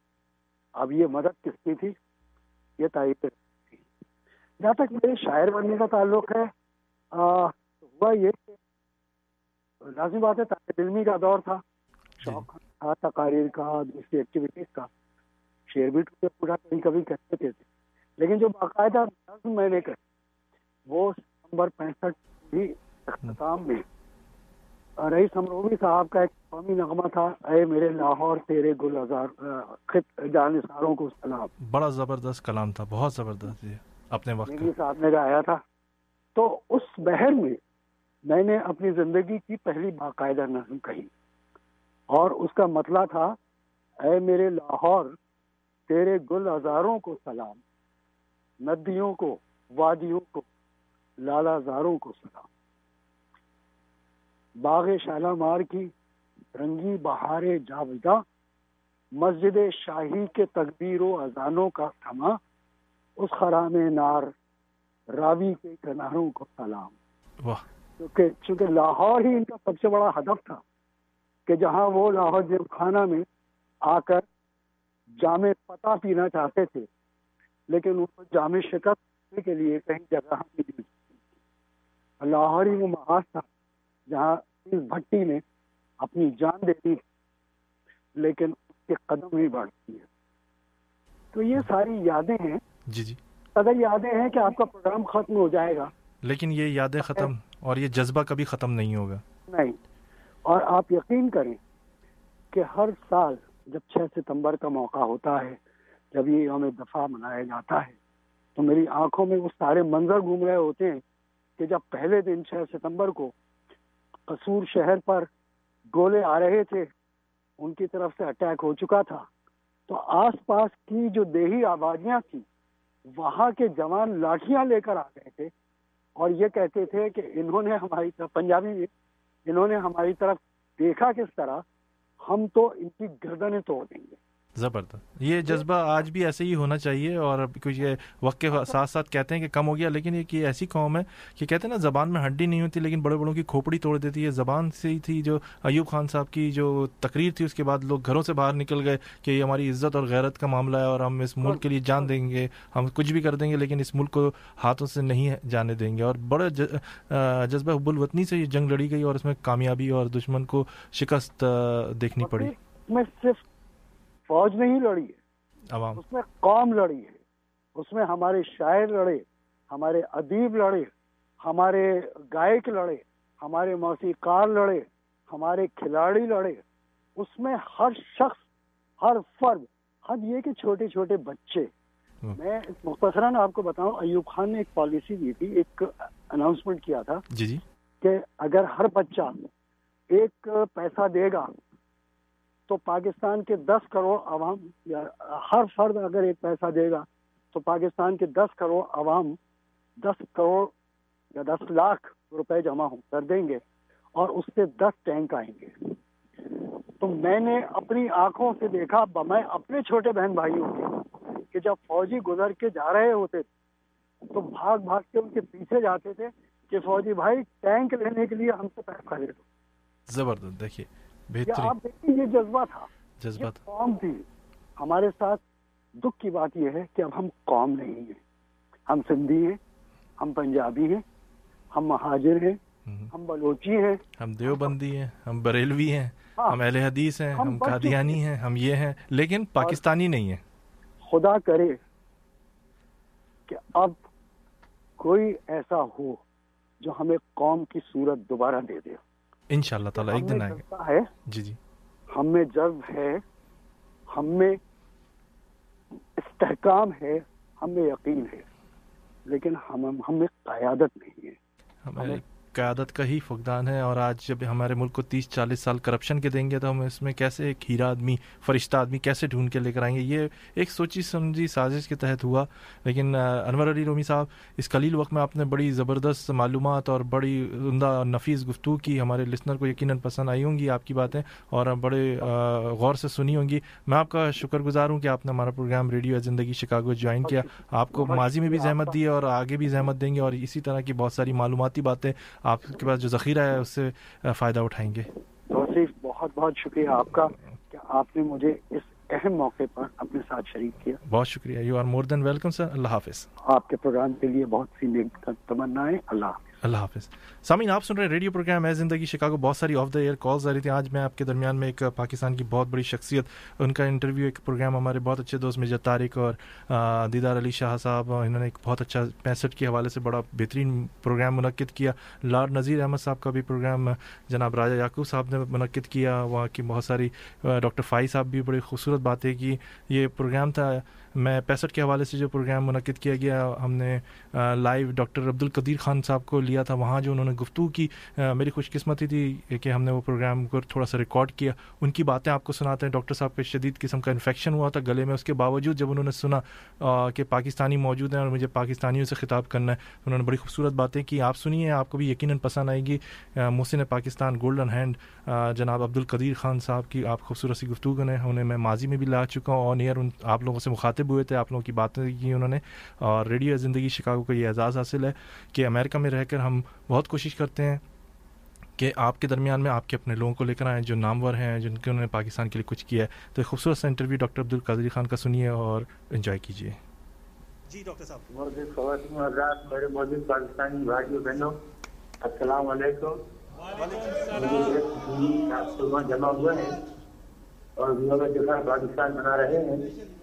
اب یہ مدد کس کی تھی؟ یہ تائید تھی۔ جہاں تک میرے شاعر بننے کا تعلق ہے ہوا یہ کہ لازمی بات ہے طالب علمی کا دور تھا شوق تھا تقاریر کا دوسری ایکٹیویٹیز کا۔ شیئر بھی پورا کبھی کبھی کرتے تھے۔ لیکن جو باقاعدہ نظم میں نے کہی وہ ستمبر پینسٹھ بھی اختتام میں۔ رئیس امروبی صاحب کا ایک قومی نغمہ تھا اے میرے لاہور تیرے گل ہزار خط جانساروں کو سلام۔ بڑا زبردست کلام تھا بہت زبردست۔ اپنے وقت صاحب نے گایا تھا۔ تو اس بہر میں میں نے اپنی زندگی کی پہلی باقاعدہ نظم کہی اور اس کا مطلب تھا، اے میرے لاہور، تیرے گل ہزاروں کو سلام، ندیوں کو، وادیوں کو، لالا زاروں کو سلام۔ باغ شالامار کی رنگی بہار جاویدہ مسجد شاہی کے تقبیر و اذانوں کا تھما اس خرام نار راوی کے کناروں کو سلام۔ واہ۔ کیونکہ چونکہ لاہور ہی ان کا سب سے بڑا ہدف تھا کہ جہاں وہ لاہور جب خانہ میں آ کر جامع پتہ پینا چاہتے تھے لیکن ان کو جامع شکست کے لیے کہیں جگہ نہیں لاہور ہی وہ محاذ تھا جہاں اس بھٹی نے اپنی جان دے دی لیکن اس کے قدم ہی بڑھتی ہے تو یہ ساری یادیں ہیں۔ جی جی۔ اگر یادیں ہیں کہ آپ کا پروگرام ختم ہو جائے گا۔ لیکن یہ یادیں ختم اور یہ جذبہ کبھی ختم نہیں ہوگا۔ نہیں۔ اور آپ یقین کریں کہ ہر سال جب چھ ستمبر کا موقع ہوتا ہے، جب یہ یوم دفاع منایا جاتا ہے، تو میری آنکھوں میں وہ سارے منظر گھوم رہے ہوتے ہیں کہ جب پہلے دن چھ ستمبر کو قصور شہر پر گولے آ رہے تھے، ان کی طرف سے اٹیک ہو چکا تھا، تو آس پاس کی جو دیہی آبادیاں تھیں، وہاں کے جوان لاٹیاں لے کر آ گئے تھے۔ اور یہ کہتے تھے کہ انہوں نے ہماری طرف، پنجابی میں، انہوں نے ہماری طرف دیکھا کس طرح، ہم تو ان کی گردنیں توڑ دیں گے۔ زبردست۔ یہ جذبہ آج بھی ایسے ہی ہونا چاہیے اور کچھ یہ وقت کے ساتھ ساتھ کہتے ہیں کہ کم ہو گیا لیکن یہ ایسی قوم ہے کہ کہتے ہیں نا زبان میں ہڈی نہیں ہوتی لیکن بڑے بڑوں کی کھوپڑی توڑ دیتی ہے۔ زبان سے ہی تھی جو ایوب خان صاحب کی جو تقریر تھی اس کے بعد لوگ گھروں سے باہر نکل گئے کہ یہ ہماری عزت اور غیرت کا معاملہ ہے اور ہم اس ملک کے لیے جان دیں گے۔ ہم کچھ بھی کر دیں گے لیکن اس ملک کو ہاتھوں سے نہیں جانے دیں گے۔ اور بڑے جذبہ حب الوطنی سے یہ جنگ لڑی گئی اور اس میں کامیابی اور دشمن کو شکست دیکھنی پڑی۔ میں صرف فوج نہیں لڑی ہے۔ عوام۔ اس میں قوم لڑی ہے۔ اس میں ہمارے شاعر لڑے ہمارے ادیب لڑے ہمارے گائک لڑے ہمارے موسیقار لڑے ہمارے کھلاڑی لڑے۔ اس میں ہر شخص ہر فرد حد یہ کہ چھوٹے چھوٹے بچے۔ میں مختصراً آپ کو بتاؤں ایوب خان نے ایک پالیسی دی تھی ایک اناؤنسمنٹ کیا تھا جی جی۔ کہ اگر ہر بچہ ایک پیسہ دے گا تو پاکستان کے دس کروڑ عوام یا ہر فرد اگر ایک پیسہ دے گا تو پاکستان کے دس کروڑ عوام دس کروڑ یا دس لاکھ روپے جمع کر دیں گے اور اس سے دس ٹینک آئیں گے۔ تو میں نے اپنی آنکھوں سے دیکھا میں اپنے چھوٹے بہن بھائیوں کے کہ جب فوجی گزر کے جا رہے ہوتے تھے تو بھاگ بھاگ کے ان کے پیچھے جاتے تھے کہ فوجی بھائی ٹینک لینے کے لیے ہم سے پیسہ خرید دو۔ زبردست، دیکھیے۔ آپ دیکھیے یہ جذبہ تھا۔ جذبہ قوم تھی۔ ہمارے ساتھ دکھ کی بات یہ ہے کہ اب ہم قوم نہیں ہیں۔ ہم سندھی ہیں ہم پنجابی ہیں ہم مہاجر ہیں ہم بلوچی ہیں۔ ہم دیوبندی ہیں ہم بریلوی ہیں ہم اہل حدیث ہیں ہم قادیانی ہیں۔ ہم یہ ہیں۔ لیکن پاکستانی نہیں ہیں۔ خدا کرے کہ اب کوئی ایسا ہو جو ہمیں قوم کی صورت دوبارہ دے دے۔ ان شاء اللہ تعالیٰ ایک دن آئے گا۔ ہے۔ جی جی۔ ہم میں جذب ہے۔ ہم میں استحکام ہے۔ ہم میں یقین ہے۔ لیکن ہم ہم میں قیادت نہیں ہے۔ ہمیں قیادت کا ہی فقدان ہے اور آج جب ہمارے ملک کو تیس چالیس سال کرپشن کے دیں گے تو ہم اس میں کیسے ایک ہیرا آدمی فرشتہ آدمی کیسے ڈھونڈ کے لے کر آئیں گے؟ یہ ایک سوچی سمجھی سازش کے تحت ہوا۔ لیکن انور علی رومی صاحب اس قلیل وقت میں آپ نے بڑی زبردست معلومات اور بڑی عمدہ اور نفیس گفتگو کی۔ ہمارے لسنر کو یقیناً پسند آئی ہوں گی آپ کی باتیں اور بڑے غور سے سنی ہوں گی۔ میں آپ کا شکر گزار ہوں کہ آپ نے ہمارا program radio Zindagi Chicago join کیا۔ آپ کو ماضی میں بھی زحمت دی اور آگے بھی زحمت دیں گے اور اسی طرح کی بہت ساری معلوماتی باتیں آپ کے پاس جو ذخیرہ ہے اس سے فائدہ اٹھائیں گے؟ توصیف بہت بہت شکریہ آپ کا کہ آپ نے مجھے اس اہم موقع پر اپنے ساتھ شریک کیا۔ بہت شکریہ you are more than welcome sir اللہ حافظ. آپ کے پروگرام کے لیے بہت سی تمنا ہے اللہ حافظ۔ اللہ حافظ۔ سامعین، آپ سن رہے ریڈیو پروگرام ہے زندگی شکاگو۔ بہت ساری آف دا ایئر کالز آ رہی تھیں۔ آج میں آپ کے درمیان میں ایک پاکستان کی بہت بڑی شخصیت، ان کا انٹرویو ایک پروگرام ہمارے بہت اچھے دوست مرزا طارق اور دیدار علی شاہ صاحب، انہوں نے ایک بہت اچھا پینسٹھ کے حوالے سے بڑا بہترین پروگرام منعقد کیا۔ لارڈ نذیر احمد صاحب کا بھی پروگرام، جناب راجہ یعقوب صاحب نے منعقد کیا۔ وہاں کی بہت ساری ڈاکٹر فائی صاحب بھی بڑی خوبصورت باتیں کی۔ یہ پروگرام تھا میں پینسٹھ کے حوالے سے جو پروگرام منعقد کیا گیا، ہم نے لائیو ڈاکٹر عبد القدیر خان صاحب کو لیا تھا، وہاں جو انہوں نے گفتگو کی میری خوش قسمتی تھی کہ ہم نے وہ پروگرام کو تھوڑا سا ریکارڈ کیا۔ ان کی باتیں آپ کو سناتے ہیں۔ ڈاکٹر صاحب کے شدید قسم کا انفیکشن ہوا تھا گلے میں۔ اس کے باوجود جب انہوں نے سنا کہ پاکستانی موجود ہیں اور مجھے پاکستانیوں سے خطاب کرنا ہے، انہوں نے بڑی خوبصورت باتیں کی۔ آپ سنیے، آپ کو بھی یقیناً پسند آئے گی۔ محسن پاکستان گولڈن ہینڈ جناب عبد القدیر خان صاحب کی آپ خوبصورت سی گفتگو کریں انہیں میں ماضی میں بھی لا چکا ہوں آن ایئر ان، آپ لوگوں سے مخاطب ہوئے تھے آپ لوگوں کی باتیں کی انہوں نے اور ریڈیو زندگی شکاگو کا یہ اعزاز حاصل ہے کہ امریکہ میں رہ کر ہم بہت کوشش کرتے ہیں کہ آپ کے درمیان میں آپ کے اپنے لوگوں کو لے کر آئیں جو نامور ہیں جن کے انہوں نے پاکستان کے لیے کچھ کیا ہے۔ تو خوبصورت سا انٹرویو ڈاکٹر عبد القادری خان کا سنیے اور انجوائے کیجیے۔ جی ڈاکٹر صاحب۔ خواتین حضرات میرے موجود پاکستانی بھائیوں بہنوں السلام علیکم۔ جمع ہوئے ہیں اور پاکستان بنا رہے ہیں۔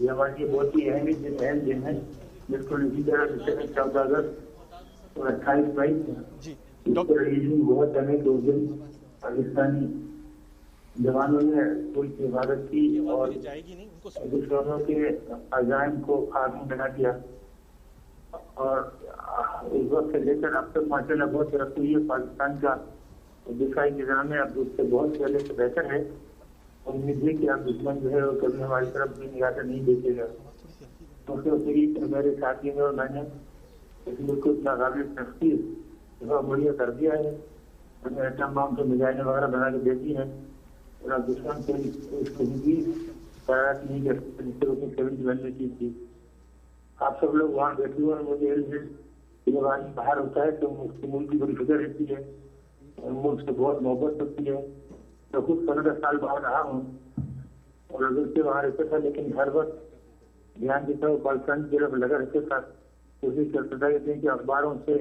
یہ ہماری بہت ہی اہم اہم دن ہے بالکل اسی طرح چودہ اگست اور اٹھائیس مئی بہت اہم دو دن پاکستانی جوانوں نے پل کی عبادت کی اور دشمنوں کے عزائم کو خاتمہ بنا دیا۔ اور اس وقت سے لے کر اب تک ماشاء اللہ بہت ترقی ہوئی ہے۔ پاکستان کا دفاعی نظام ہے اب اس سے بہت پہلے سے بہتر ہے۔ امید ہے کہ اب دشمن جو ہے وہ کبھی ہماری طرف بھی نگاہ نہیں دیکھے گا۔ کیونکہ میرے ساتھی میں اور میں نے اس ملک کو اتنا غالب تفصیل بہت بڑھیا کر دیا ہے ہمیں ایٹم بام کے میزائلیں وغیرہ بنا کے دیتی ہیں۔ اور اب دشمن سے اس کو بھی قرارات نہیں کر سکتے جس سے وہ سیونٹی ون میں چیز تھی آپ سب لوگ وہاں بیٹھے ہوئے ہیں مجھے علم ہے کہ جب آدمی باہر ہوتا ہے تو اس کے ملک کی بڑی فکر رہتی ہے ملک سے بہت محبت ہوتی ہے۔ میں خود پندرہ سال باہر رہا ہوں اور اگر سے وہاں رہتا تھا لیکن ہر وقت دھیان دیتا ہوں، پاکستان کی طرف لگا رہتا تھا۔ کوشش کرتا تھا کہتے ہیں کہ اخباروں سے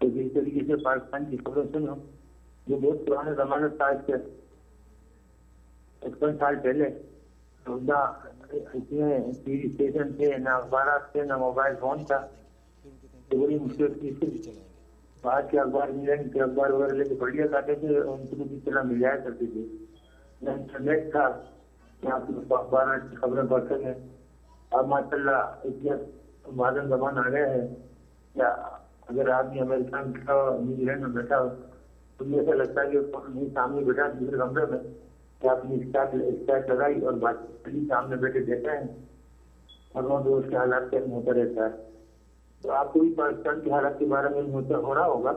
جس طریقے سے پاکستان کی خبریں سنو جو بہت پرانے زمانے سے آج سے پچپن سال پہلے۔ نہ اتنے ٹی وی اسٹیشن تھے، نہ اخبارات تھے، نہ موبائل فون تھا۔ بڑی مشکل تھی۔ باہر کے اخبار ملیں کے اخبار وغیرہ لے کے پڑھ لیا کرتے تھے، ان کو کس طرح مل جایا کرتی تھی نہ انٹرنیٹ تھا کہ آپ اخبار کی خبریں پڑھ سکیں اب ماشاء اللہ اتنے مادن زبان آ گئے ہیں۔ کیا اگر آدمی امریکہ میں بیٹھا ہو نیوزی لینڈ میں بیٹھا ہو، تو مجھے ایسا لگتا ہے کہ سامنے بیٹھا، دوسرے کمرے میں کہ آپ نے اسٹارٹ لگائی اور بات سامنے بیٹھے دیکھتے ہیں اور وہ اس کے حالات کیسے ہوتا رہتا ہے۔ تو آپ کو بھی پاکستان کے حالات کے بارے میں ہوتا ہو رہا ہوگا۔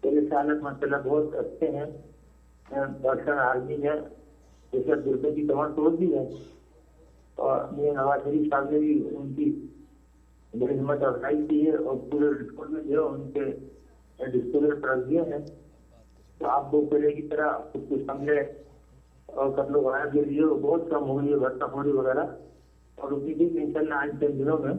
پہلے سے حالت ماشاء اللہ بہت اچھے ہیں۔ ہاں، پاکستان آرمی نے جیسے دربے کی کمر توڑ دی ہے۔ اور میرے نواز شریف صاحب نے بھی ان کی بڑی ہمت افزائی کی ہے اور پورے ڈسکور میں جو ان کے ڈسپلے پر دیے ہیں۔ تو آپ کو پہلے کی طرح خود کو سمجھے اور قتل و غائب کے لیے بہت کم ہو گئی ہے بھرتا خوری وغیرہ۔ اور اسی دن ان شاء اللہ آج چند دنوں میں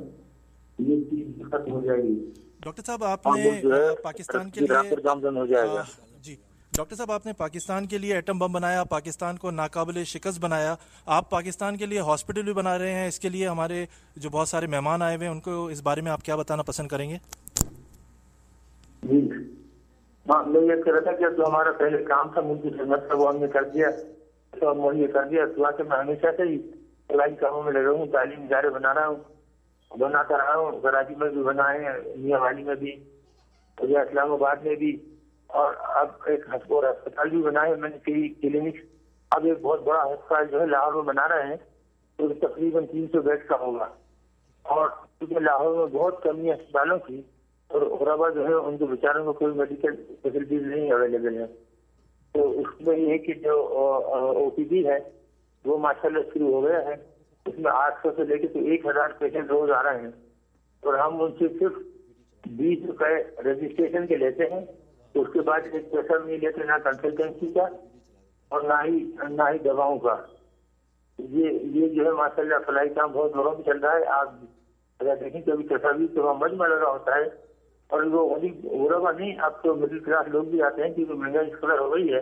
یہ چیز ختم ہو جائے گی۔ ڈاکٹر صاحب آپ نے پاکستان کے لیے ہو جائے گا۔ جی۔ ڈاکٹر صاحب آپ نے پاکستان کے لیے ایٹم بم بنایا پاکستان کو ناقابل شکست بنایا۔ آپ پاکستان کے لیے ہاسپٹل بھی بنا رہے ہیں۔ اس کے لیے ہمارے جو بہت سارے مہمان آئے ہوئے ہیں ان کو اس بارے میں آپ کیا بتانا پسند کریں گے؟ جی۔ ہاں میں یہ کہہ رہا تھا کہ جو ہمارا پہلے کام تھا ملک کی خدمت کا وہ ہم نے کر دیا۔ تو ہم مہیا کر دیا۔ اس کے میں ہمیشہ سے ہی سلائی کاموں میں لگا ہوں تعلیم ادارے بنا رہا ہوں۔ بناتا رہا ہوں کراچی میں بھی بنائے ہیں میاں والی میں بھی اسلام آباد میں بھی۔ اور اب ایک اور ہسپتال بھی بنا ہے میں نے کئی کلینک اب ایک بہت بڑا ہسپتال جو ہے، لاہور میں بنا رہے ہیں۔ تو تقریباً تین سو بیڈ کا ہوگا۔ اور کیونکہ لاہور میں بہت کمی ہے اسپتالوں کی، اور غربا جو ہے، ان کے بیچاروں کو کوئی میڈیکل فیسلٹیز نہیں اویلیبل ہے تو اس میں یہ ہے کہ جو او پی ڈی ہے، وہ ماشاء اللہ شروع ہو گیا ہے۔ اس میں آٹھ سو سے لے کے ایک ہزار پیشنٹ روز آ رہے ہیں اور ہم ان سے صرف بیس روپے رجسٹریشن کے لیتے ہیں اس کے بعد ایک پیسہ نہیں لیتے، نہ کنسلٹنسی کا اور نہ ہی نہ ہی دواؤں کا۔ یہ یہ جو ہے ماشاء اللہ فلائی کام بہت زوروں میں چل رہا ہے۔ آپ اگر دیکھیں کبھی تصاویر تو وہاں مجمع لگا ہوتا ہے اور وہ غربا نہیں، اب تو مڈل کلاس لوگ بھی آتے ہیں کیونکہ مہنگائی اس ہو گئی ہے۔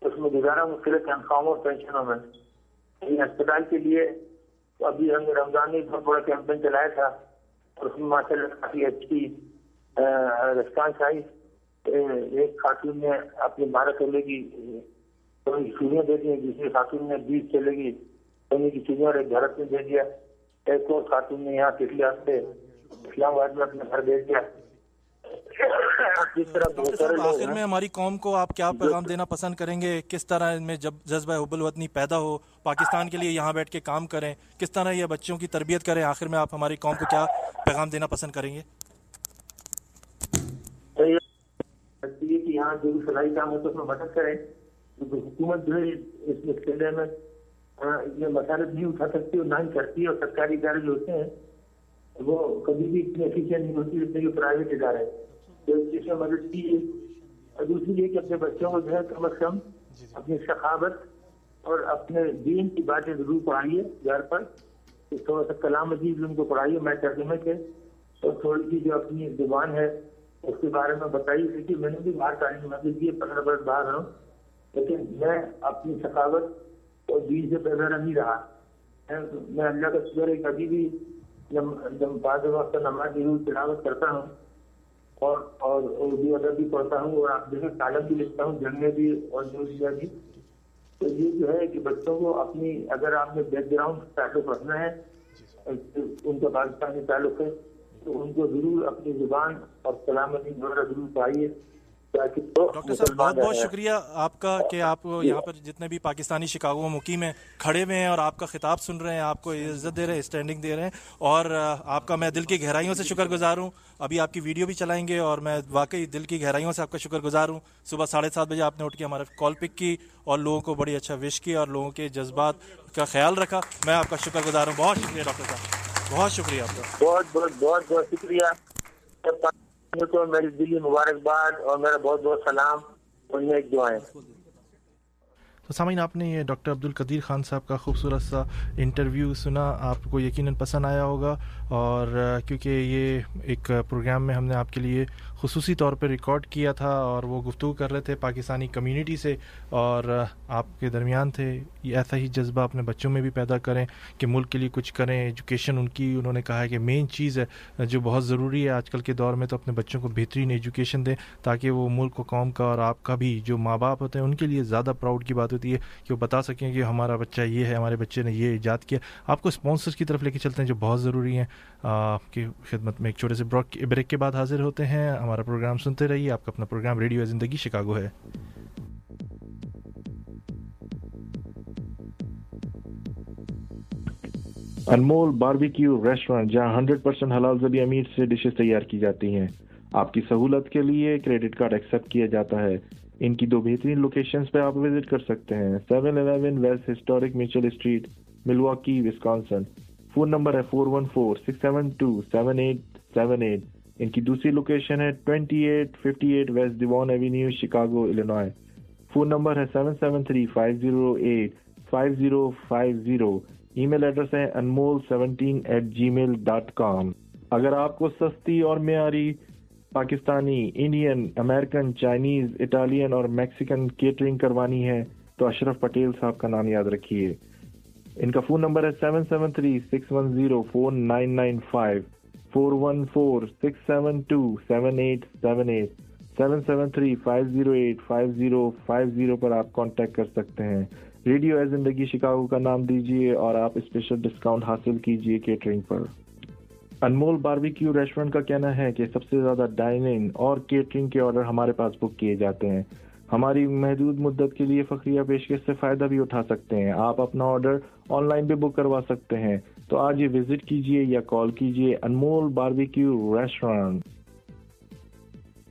اس میں گزارا مشکل ہے تنخواہوں اور پینشنوں میں۔ اسپتال کے لیے تو ابھی ہم نے رمضان میں بہت بڑا کیمپین چلایا تھا اور اس میں ماشاء اللہ کافی اچھی ریسپانس آئی۔ ایک خاتون نے اپنی بارہ چلے کی چوڑیاں دے دی دوسری خاتون نے بیس چلے گی، سونے کی چوڑیاں اور ایک گھرت میں دے دیا۔ ایک اور خاتون نے یہاں پچھلے ہفتے اسلام آباد میں اپنا گھر بھیج دیا۔ آخر میں ہماری قوم کو آپ کیا پیغام دینا پسند کریں گے؟ کس طرح میں جب جذبہ حب الوطنی پیدا ہو پاکستان کے لیے یہاں بیٹھ کے کام کریں کس طرح یہ بچوں کی تربیت کریں آخر میں آپ ہماری قوم کو کیا پیغام دینا پسند کریں گے؟ یہاں جو بھی سلائی کام ہوتا ہے اس میں مدد کریں کیونکہ حکومت جو ہے اس مسئلے میں یہ نہیں اٹھا سکتی اور نہ ہی کرتی ہے اور سرکاری ادارے جو ہوتے ہیں وہ کبھی بھی اتنی افیشینٹ نہیں ہوتی جتنے کہ پرائیویٹ ادارے میں مدد کیجیے اور دوسری یہ کہ اپنے بچوں کو جو ہے کم از کم اپنی ثقافت اور اپنے دین کی باتیں ضرور پڑھائیے گھر پر تھوڑا سا کلام مجید ان کو پڑھائیے میں ترجمے کے اور تھوڑی سی جو اپنی زبان ہے اس کے بارے میں بتائیے کیونکہ میں نے بھی باہر تعلیم حاصل کی ہے پندرہ برس باہر رہا ہوں لیکن میں اپنی ثقافت اور دین سے پیدا نہیں رہا میں اللہ کا شکر ہے کبھی بھی جب جب بعض وقت نماز ضرور تلاوت کرتا ہوں اور اور اردو ادب بھی پڑھتا ہوں اور آپ دیکھیں کالم بھی لکھتا ہوں، جنگ میں بھی اور جو بھی تو یہ جو ہے کہ بچوں کو اپنی، اگر آپ نے بیک گراؤنڈ تعلق رکھنا ہے، ان کا پاکستانی تعلق ہے، تو ان کو ضرور اپنی زبان اور سلامتی وغیرہ ضرور پڑھائیے ڈاکٹر صاحب بہت بہت شکریہ آپ کا کہ آپ یہاں پر جتنے بھی پاکستانی شکاگو مقیم ہیں کھڑے ہوئے ہیں اور آپ کا خطاب سن رہے ہیں آپ کو عزت دے رہے ہیں اسٹینڈنگ دے رہے ہیں۔ اور آپ کا میں دل کی گہرائیوں سے شکر گزار ہوں۔ ابھی آپ کی ویڈیو بھی چلائیں گے اور میں واقعی دل کی گہرائیوں سے آپ کا شکر گزار ہوں۔ صبح ساڑھے سات بجے آپ نے اٹھ کے ہمارا کال پک کی اور لوگوں کو بڑی اچھا وش کی اور لوگوں کے جذبات کا خیال رکھا۔ میں آپ کا شکر گزار ہوں۔ بہت شکریہ ڈاکٹر صاحب۔ بہت شکریہ آپ کا۔ بہت بہت بہت بہت شکریہ۔ کو میری دلی مبارکباد اور میرا بہت بہت سلام۔ اور ایک دعائیں تو سامعین، آپ نے یہ ڈاکٹر عبد القدیر خان صاحب کا خوبصورت سا انٹرویو سنا، آپ کو یقیناً پسند آیا ہوگا۔ اور کیونکہ یہ ایک پروگرام میں ہم نے آپ کے لیے خصوصی طور پہ ریکارڈ کیا تھا اور وہ گفتگو کر رہے تھے پاکستانی کمیونٹی سے اور آپ کے درمیان تھے، یہ ایسا ہی جذبہ اپنے بچوں میں بھی پیدا کریں کہ ملک کے لیے کچھ کریں، ایجوکیشن ان کی، انہوں نے کہا ہے کہ مین چیز ہے، جو بہت ضروری ہے آج کل کے دور میں تو اپنے بچوں کو بہترین ایجوکیشن دیں تاکہ وہ ملک و قوم کا اور آپ کا بھی جو ماں باپ ہوتے ہیں ان کے لیے زیادہ پراؤڈ کی بات ہوتی ہے کہ وہ بتا سکیں کہ ہمارا بچہ یہ ہے، ہمارے بچے نے یہ ایجاد کیا۔ آپ کو اسپانسر کی طرف لے کے چلتے ہیں جو بہت ضروری ہیں۔ کی خدمت میں ایک چھوٹے سے بریک کے بعد حاضر ہوتے ہیں۔ ہمارا پروگرام سنتے رہیے۔ آپ کا اپنا پروگرام ریڈیو زندگی شکاگو ہے۔ انمول باربیکیو ریسٹورینٹ جہاں ہنڈریڈ پرسینٹ حلال زبی امیر سے ڈشز تیار کی جاتی ہیں۔ آپ کی سہولت کے لیے کریڈٹ کارڈ ایکسپٹ کیا جاتا ہے۔ ان کی دو بہترین لوکیشنز پہ آپ وزٹ کر سکتے ہیں۔ Seven eleven west historic Mitchell street Milwaukee Wisconsin phone number ہے four one four six seven two seven eight seven eight ان کی دوسری لوکیشن ہے twenty eight fifty eight west Devon avenue Chicago Illinois phone number ہے seven seven three five zero eight five zero five zero email address ہے Anmol seventeen eight Gmail dot com اگر آپ کو سستی اور معیاری Pakistani Indian American Chinese Italian اور Mexican catering کروانی ہے، تو اشرف پٹیل صاحب کا نام یاد رکھیے۔ ان کا فون نمبر ہے seven seven three six one zero four nine nine five, four one four six seven two seven eight seven eight, seven seven three five zero eight five zero five zero پر آپ contact کر سکتے ہیں۔ Radio اے زندگی Chicago کا نام دیجیے اور آپ اسپیشل ڈسکاؤنٹ حاصل کیجیے کیٹرنگ پر۔ انمول باربیکیو ریسٹورینٹ کا کہنا ہے کہ سب سے زیادہ ڈائننگ اور کیٹرنگ کے آرڈر ہمارے پاس بک کیے جاتے ہیں۔ ہماری محدود مدت کے لیے فخریہ پیشکش سے فائدہ بھی اٹھا سکتے ہیں۔ آپ اپنا آرڈر آن لائن بھی بک کروا سکتے ہیں۔ تو آج یہ وزٹ کیجیے یا کال کیجیے انمول باربیکیو ریسٹورانٹ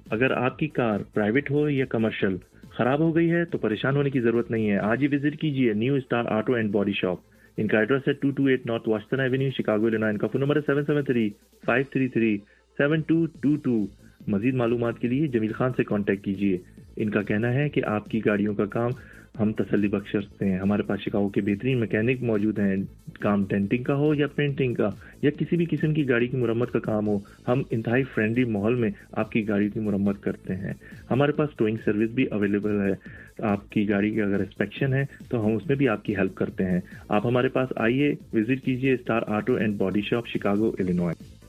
اگر آپ کی کار پرائیویٹ ہو یا کمرشل خراب ہو گئی ہے تو پریشان ہونے کی ضرورت نہیں ہے۔ آج ہی وزٹ کیجیے new star auto and body shop ان کا ایڈریس ہے two two eight north Washington avenue Chicago Illinois ان کا فون نمبر ہے seven seven three five three three seven two two two مزید معلومات کے لیے جمیل خان سے کانٹیکٹ کیجیے ان کا کہنا ہے کہ آپ کی گاڑیوں کا کام ہم تسلی بخش رکھتے ہیں۔ ہمارے پاس شکاو کے بہترین مکینک موجود ہیں۔ کام ڈینٹنگ کا ہو یا پینٹنگ کا یا کسی بھی قسم کی گاڑی کی مرمت کا کام ہو، ہم انتہائی فرینڈلی ماحول میں آپ کی گاڑی کی مرمت کرتے ہیں۔ ہمارے پاس ٹوئنگ سروس بھی اویلیبل ہے۔ آپ کی گاڑی کی اگر انسپیکشن ہے تو ہم اس میں بھی آپ کی ہیلپ کرتے ہیں۔ آپ ہمارے پاس آئیے، وزٹ کیجیے star auto and body shop Chicago Illinois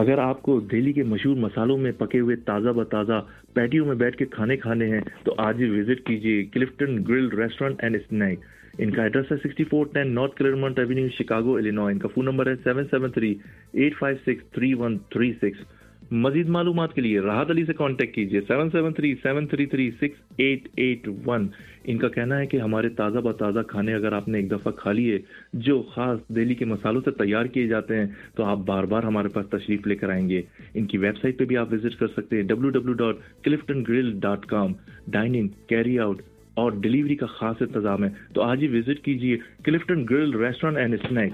اگر آپ کو دہلی کے مشہور مسالوں میں پکے ہوئے تازہ بتازہ پیٹیوں میں بیٹھ کے کھانے کھانے ہیں، تو آج ہی وزٹ کیجیے Clifton grill restaurant and snack. ان کا ایڈریس ہے sixty four ten north Clermont avenue, Chicago Illinois ان کا فون نمبر ہے seven seven three eight five six three one three six. مزید معلومات کے لیے راحت علی سے کانٹیکٹ کیجیے seven seven three seven three three six eight eight one. ان کا کہنا ہے کہ ہمارے تازہ بتازہ کھانے اگر آپ نے ایک دفعہ کھا لیے، جو خاص دہلی کے مسالوں سے تیار کیے جاتے ہیں، تو آپ بار بار ہمارے پاس تشریف لے کر آئیں گے۔ ان کی ویب سائٹ پہ بھی آپ وزٹ کر سکتے ہیں W W dot Clifton grill dot com dining carry out اور ڈیلیوری کا خاص انتظام ہے۔ تو آج ہی وزٹ کیجیے Clifton grill restaurant and snack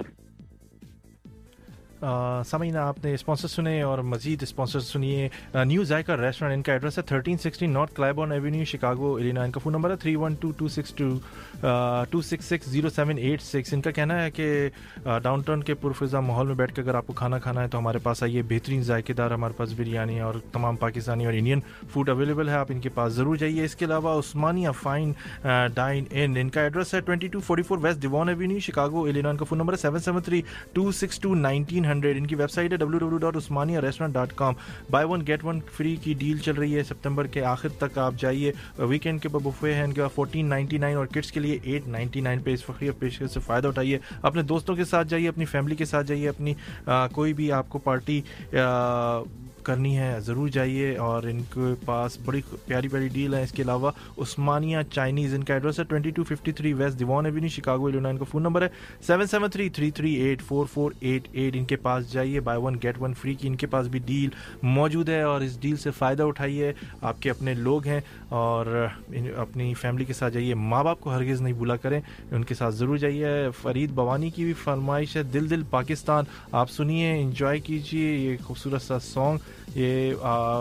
سامعین، آپ نے اسپانسر سنے اور مزید اسپانسر سنیے۔ نیو ذائقہ ریسٹورینٹ ان کا ایڈریس ہے thirteen sixty north Clybourn avenue Chicago Illinois ان کا فون نمبر ہے three one two two six two two six six zero seven eight six ان کا کہنا ہے کہ ڈاؤن ٹاؤن کے پرفضا ماحول میں بیٹھ کے اگر آپ کو کھانا کھانا ہے تو ہمارے پاس آئیے۔ بہترین ذائقے دار، ہمارے پاس بریانی اور تمام پاکستانی اور انڈین فوڈ اویلیبل ہے۔ آپ ان کے پاس ضرور جائیے۔ اس کے علاوہ عثمانیہ فائن ڈائن ان ان کا ایڈریس ہے twenty two forty four west Devon avenue Chicago Illinois ان کا فون نمبر ہے seven seven three two six two nineteen hundred ان کی ویب سائٹ ہے W W dot Usmania restaurant dot com buy one get one free کی deal چل رہی ہے سپتمبر کے آخر تک. آپ جائیے. ویکینڈ کے بفے ہیں ان کے بعد فورٹین نائنٹی نائن اور کڈس کے لیے ایٹ نائنٹی نائن پہ اس فقیر پیشے سے فائدہ اٹھائیے. اپنے دوستوں کے ساتھ جائیے، اپنی فیملی کے ساتھ جائیے، اپنی کوئی بھی آپ کو پارٹی کرنی ہے، ضرور جائیے اور ان کے پاس بڑی پیاری پیاری ڈیل ہے اس کے علاوہ عثمانیہ چائنیز، ان کا ایڈریس ہے twenty two fifty three west Devon avenue, Chicago, Illinois, ان کا فون نمبر ہے۔ Seven seven three three three eight four four eight eight. ان کے پاس جائیے buy one get one free کی ان کے پاس بھی ڈیل موجود ہے اور اس ڈیل سے فائدہ اٹھائیے۔ آپ کے اپنے لوگ ہیں اور اپنی فیملی کے ساتھ جائیے۔ ماں باپ کو ہرگز نہیں بھولا کریں۔ ان کے ساتھ ضرور جائیے۔ فرید بوانی کی بھی فرمائش ہے، دل دل پاکستان۔ آپ سنیے انجوائے کیجیے۔ یہ خوبصورت سا سانگ یہ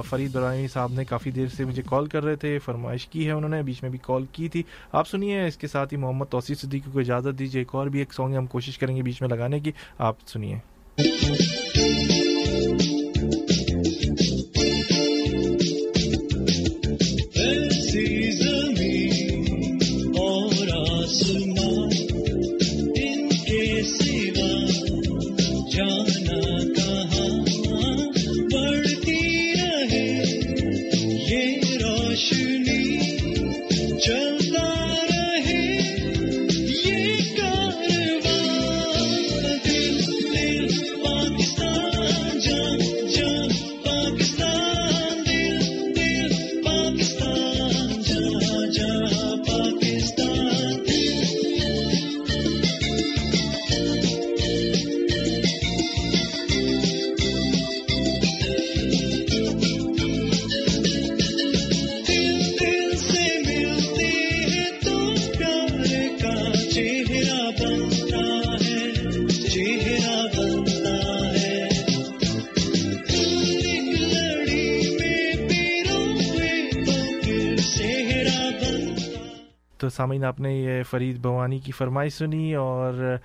فرید برانی صاحب نے کافی دیر سے مجھے کال کر رہے تھے، فرمائش کی ہے انہوں نے، بیچ میں بھی کال کی تھی۔ آپ سنیے، اس کے ساتھ ہی محمد توسیع صدیقی کو اجازت دیجیے ایک اور بھی ایک سانگ ہم کوشش کریں گے بیچ میں لگانے کی۔ آپ سنیے۔ سامعین، آپ نے یہ فرید بھوانی کی فرمائش سنی اور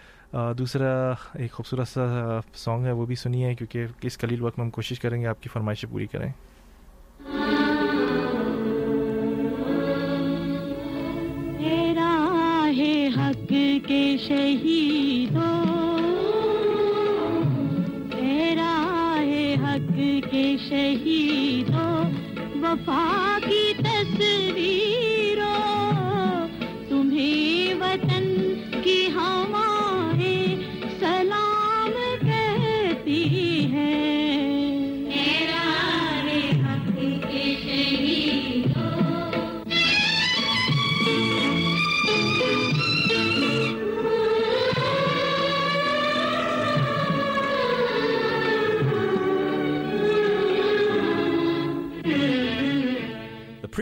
دوسرا ایک خوبصورت سا سانگ ہے وہ بھی سنی ہے کیونکہ اس قلیل وقت میں ہم کوشش کریں گے آپ کی فرمائشیں پوری کریں۔ حق کے شہید حق کے شہید وفا